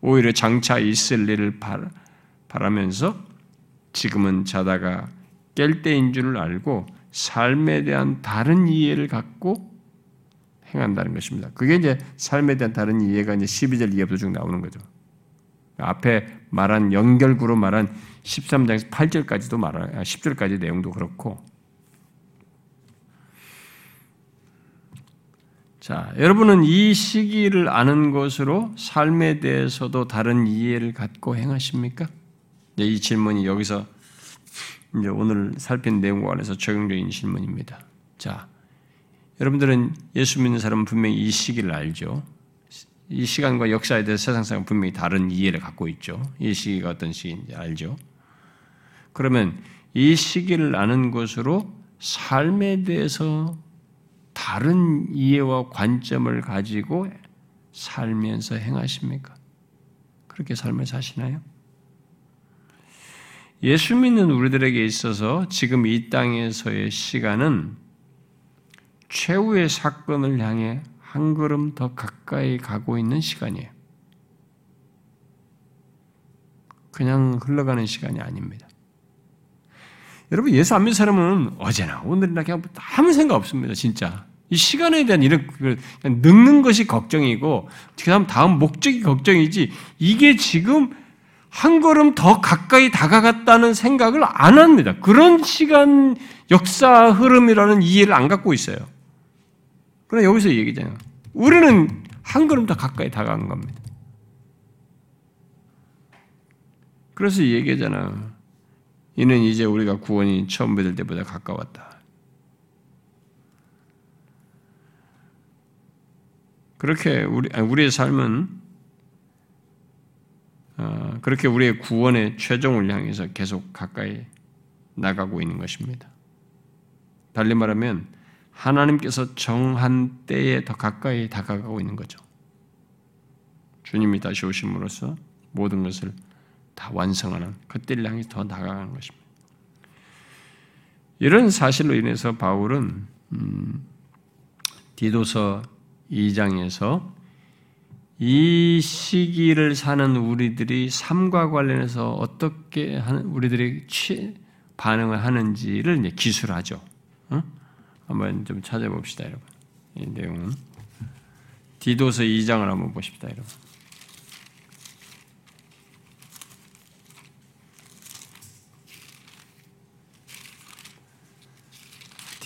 오히려 장차 있을 일을 바라면서 지금은 자다가 깰 때인 줄 알고 삶에 대한 다른 이해를 갖고 행한다는 것입니다. 그게 이제 삶에 대한 다른 이해가 이제 12절 이해부터 쭉 나오는 거죠. 앞에 말한 연결구로 말한 13장에서 8절까지도 말하 10절까지 아, 내용도 그렇고 자, 여러분은 이 시기를 아는 것으로 삶에 대해서도 다른 이해를 갖고 행하십니까? 이 질문이 여기서 이제 오늘 살핀 내용과 관해서 적용적인 질문입니다. 자, 여러분들은 예수 믿는 사람은 분명히 이 시기를 알죠. 이 시간과 역사에 대해서 세상 사람 분명히 다른 이해를 갖고 있죠. 이 시기가 어떤 시기인지 알죠. 그러면 이 시기를 아는 것으로 삶에 대해서 다른 이해와 관점을 가지고 살면서 행하십니까? 그렇게 삶을 사시나요? 예수 믿는 우리들에게 있어서 지금 이 땅에서의 시간은 최후의 사건을 향해 한 걸음 더 가까이 가고 있는 시간이에요. 그냥 흘러가는 시간이 아닙니다. 여러분 예수 안 믿는 사람은 어제나 오늘이나 그냥 아무 생각 없습니다. 진짜 이 시간에 대한 이런 늙는 것이 걱정이고 그다음 다음 목적이 걱정이지 이게 지금 한 걸음 더 가까이 다가갔다는 생각을 안 합니다. 그런 시간 역사 흐름이라는 이해를 안 갖고 있어요. 그러나 여기서 얘기잖아요. 우리는 한 걸음 더 가까이 다가간 겁니다. 그래서 얘기하잖아. 이는 이제 우리가 구원이 처음 받을 때보다 가까웠다. 그렇게 우리 우리의 삶은 어, 그렇게 우리의 구원의 최종을 향해서 계속 가까이 나가고 있는 것입니다. 달리 말하면 하나님께서 정한 때에 더 가까이 다가가고 있는 거죠. 주님이 다시 오심으로써 모든 것을 다 완성하는 그때를 향해 더 나아가는 것입니다. 이런 사실로 인해서 바울은 음, 디도서 2장에서 이 시기를 사는 우리들이 삶과 관련해서 어떻게 우리들이 반응을 하는지를 이제 기술하죠. 어? 한번 좀 찾아봅시다, 여러분. 이 내용은 디도서 2장을 한번 보십시다, 여러분.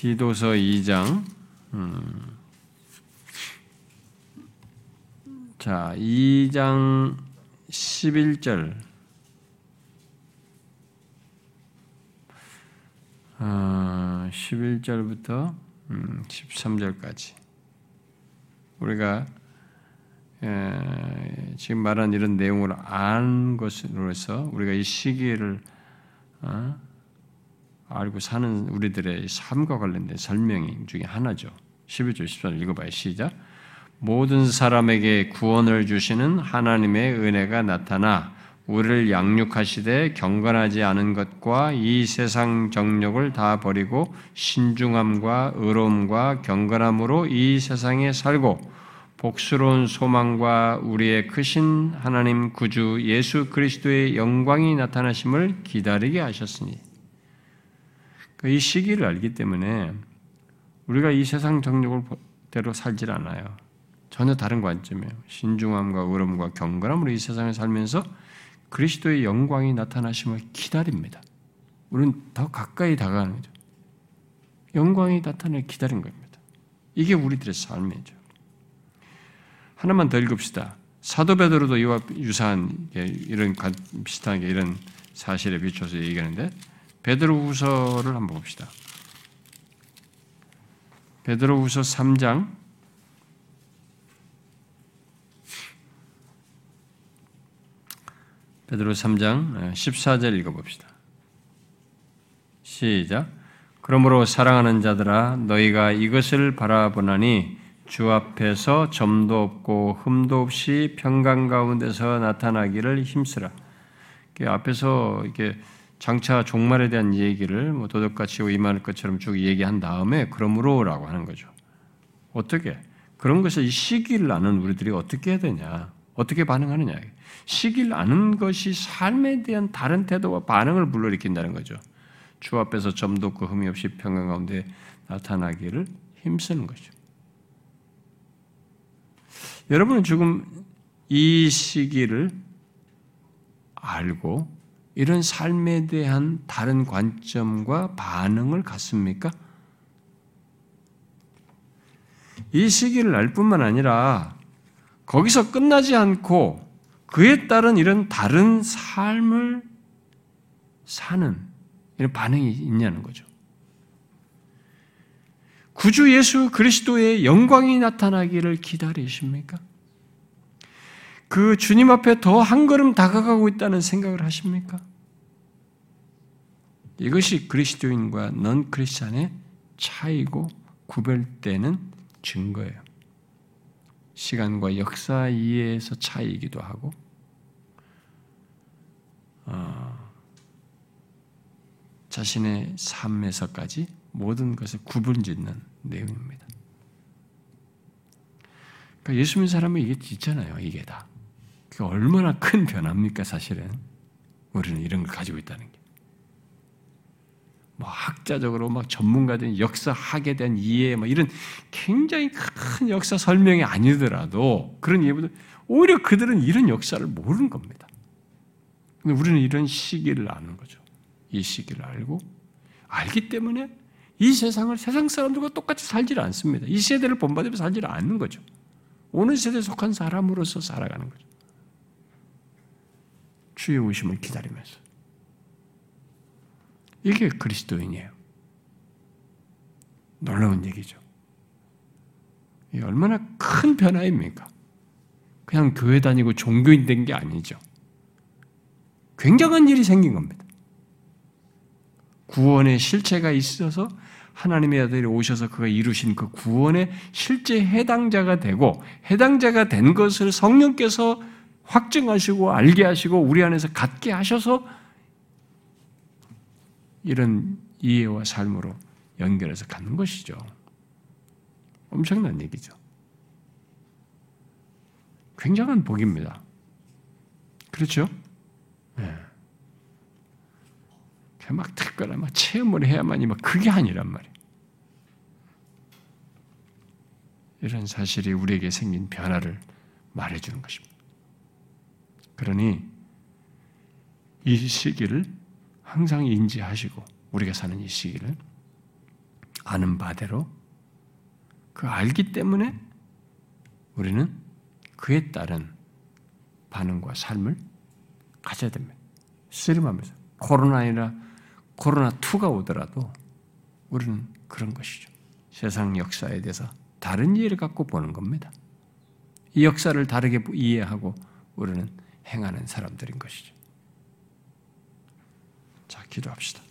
디도서 2장. 음. 자 2장 11절. 아, 11절부터 음, 13절까지. 우리가 에, 지금 말한 이런 내용을 안 것으로서 우리가 이 시기를 어, 알고 사는 우리들의 삶과 관련된 설명이 중에 하나죠. 11절 14절 읽어봐요. 시작. 모든 사람에게 구원을 주시는 하나님의 은혜가 나타나 우리를 양육하시되 경건하지 않은 것과 이 세상 정력을 다 버리고 신중함과 의로움과 경건함으로 이 세상에 살고 복스러운 소망과 우리의 크신 하나님 구주 예수 그리스도의 영광이 나타나심을 기다리게 하셨으니 그 이 시기를 알기 때문에 우리가 이 세상 정력대로 살질 않아요. 전혀 다른 관점이에요. 신중함과 의로움과 경건함으로 이 세상을 살면서 그리스도의 영광이 나타나심을 기다립니다. 우리는 더 가까이 다가가는 거죠. 영광이 나타나를 기다린 겁니다. 이게 우리들의 삶이죠. 하나만 더 읽읍시다. 사도 베드로도 이와 유사한 이런 비슷한 이런 사실에 비춰서 얘기하는데 베드로후서를 한번 봅시다. 베드로후서 3장 베드로 3장 14절 읽어 봅시다. 시작. 그러므로 사랑하는 자들아 너희가 이것을 바라보나니 주 앞에서 점도 없고 흠도 없이 평강 가운데서 나타나기를 힘쓰라. 앞에서 이렇게 장차 종말에 대한 얘기를 뭐 도덕같이 임할 것처럼 쭉 얘기한 다음에 그러므로라고 하는 거죠. 어떻게 그런 것을 이 시기를 아는 우리들이 어떻게 해야 되냐? 어떻게 반응하느냐? 시기를 아는 것이 삶에 대한 다른 태도와 반응을 불러일으킨다는 거죠. 주 앞에서 점도 없고 흠이 없이 평강 가운데 나타나기를 힘쓰는 거죠. 여러분은 지금 이 시기를 알고 이런 삶에 대한 다른 관점과 반응을 갖습니까? 이 시기를 알 뿐만 아니라 거기서 끝나지 않고 그에 따른 이런 다른 삶을 사는 이런 반응이 있냐는 거죠. 구주 예수 그리스도의 영광이 나타나기를 기다리십니까? 그 주님 앞에 더 한 걸음 다가가고 있다는 생각을 하십니까? 이것이 그리스도인과 넌 크리스찬의 차이고 구별되는 증거예요. 시간과 역사 이해에서 차이이기도 하고, 어, 자신의 삶에서까지 모든 것을 구분짓는 내용입니다. 그러니까 예수 믿는 사람은 이게 있잖아요. 이게 다. 그 얼마나 큰 변화입니까, 사실은. 우리는 이런 걸 가지고 있다는 게. 뭐 학자적으로 막 전문가들 역사학에 대한 이해 뭐 이런 굉장히 큰 역사 설명이 아니더라도 그런 이해보다 오히려 그들은 이런 역사를 모르는 겁니다. 근데 우리는 이런 시기를 아는 거죠. 이 시기를 알고 알기 때문에 이 세상을 세상 사람들과 똑같이 살지 않습니다. 이 세대를 본받으며 살지 않는 거죠. 오는 세대에 속한 사람으로서 살아가는 거죠. 주의 오심을 기다리면서. 이게 그리스도인이에요. 놀라운 얘기죠. 얼마나 큰 변화입니까? 그냥 교회 다니고 종교인 된 게 아니죠. 굉장한 일이 생긴 겁니다. 구원의 실체가 있어서 하나님의 아들이 오셔서 그가 이루신 그 구원의 실제 해당자가 되고 해당자가 된 것을 성령께서 확증하시고 알게 하시고 우리 안에서 갖게 하셔서 이런 이해와 삶으로 연결해서 갖는 것이죠. 엄청난 얘기죠. 굉장한 복입니다. 그렇죠? 네. 막 특별한 막 체험을 해야만이 막 그게 아니란 말이에요. 이런 사실이 우리에게 생긴 변화를 말해주는 것입니다. 그러니 이 시기를 항상 인지하시고 우리가 사는 이 시기를 아는 바대로 그 알기 때문에 우리는 그에 따른 반응과 삶을 가져야 됩니다. 씨름하면서 코로나이나 코로나 2가 오더라도 우리는 그런 것이죠. 세상 역사에 대해서 다른 이해를 갖고 보는 겁니다. 이 역사를 다르게 이해하고 우리는 행하는 사람들인 것이죠. 자, 기도합시다.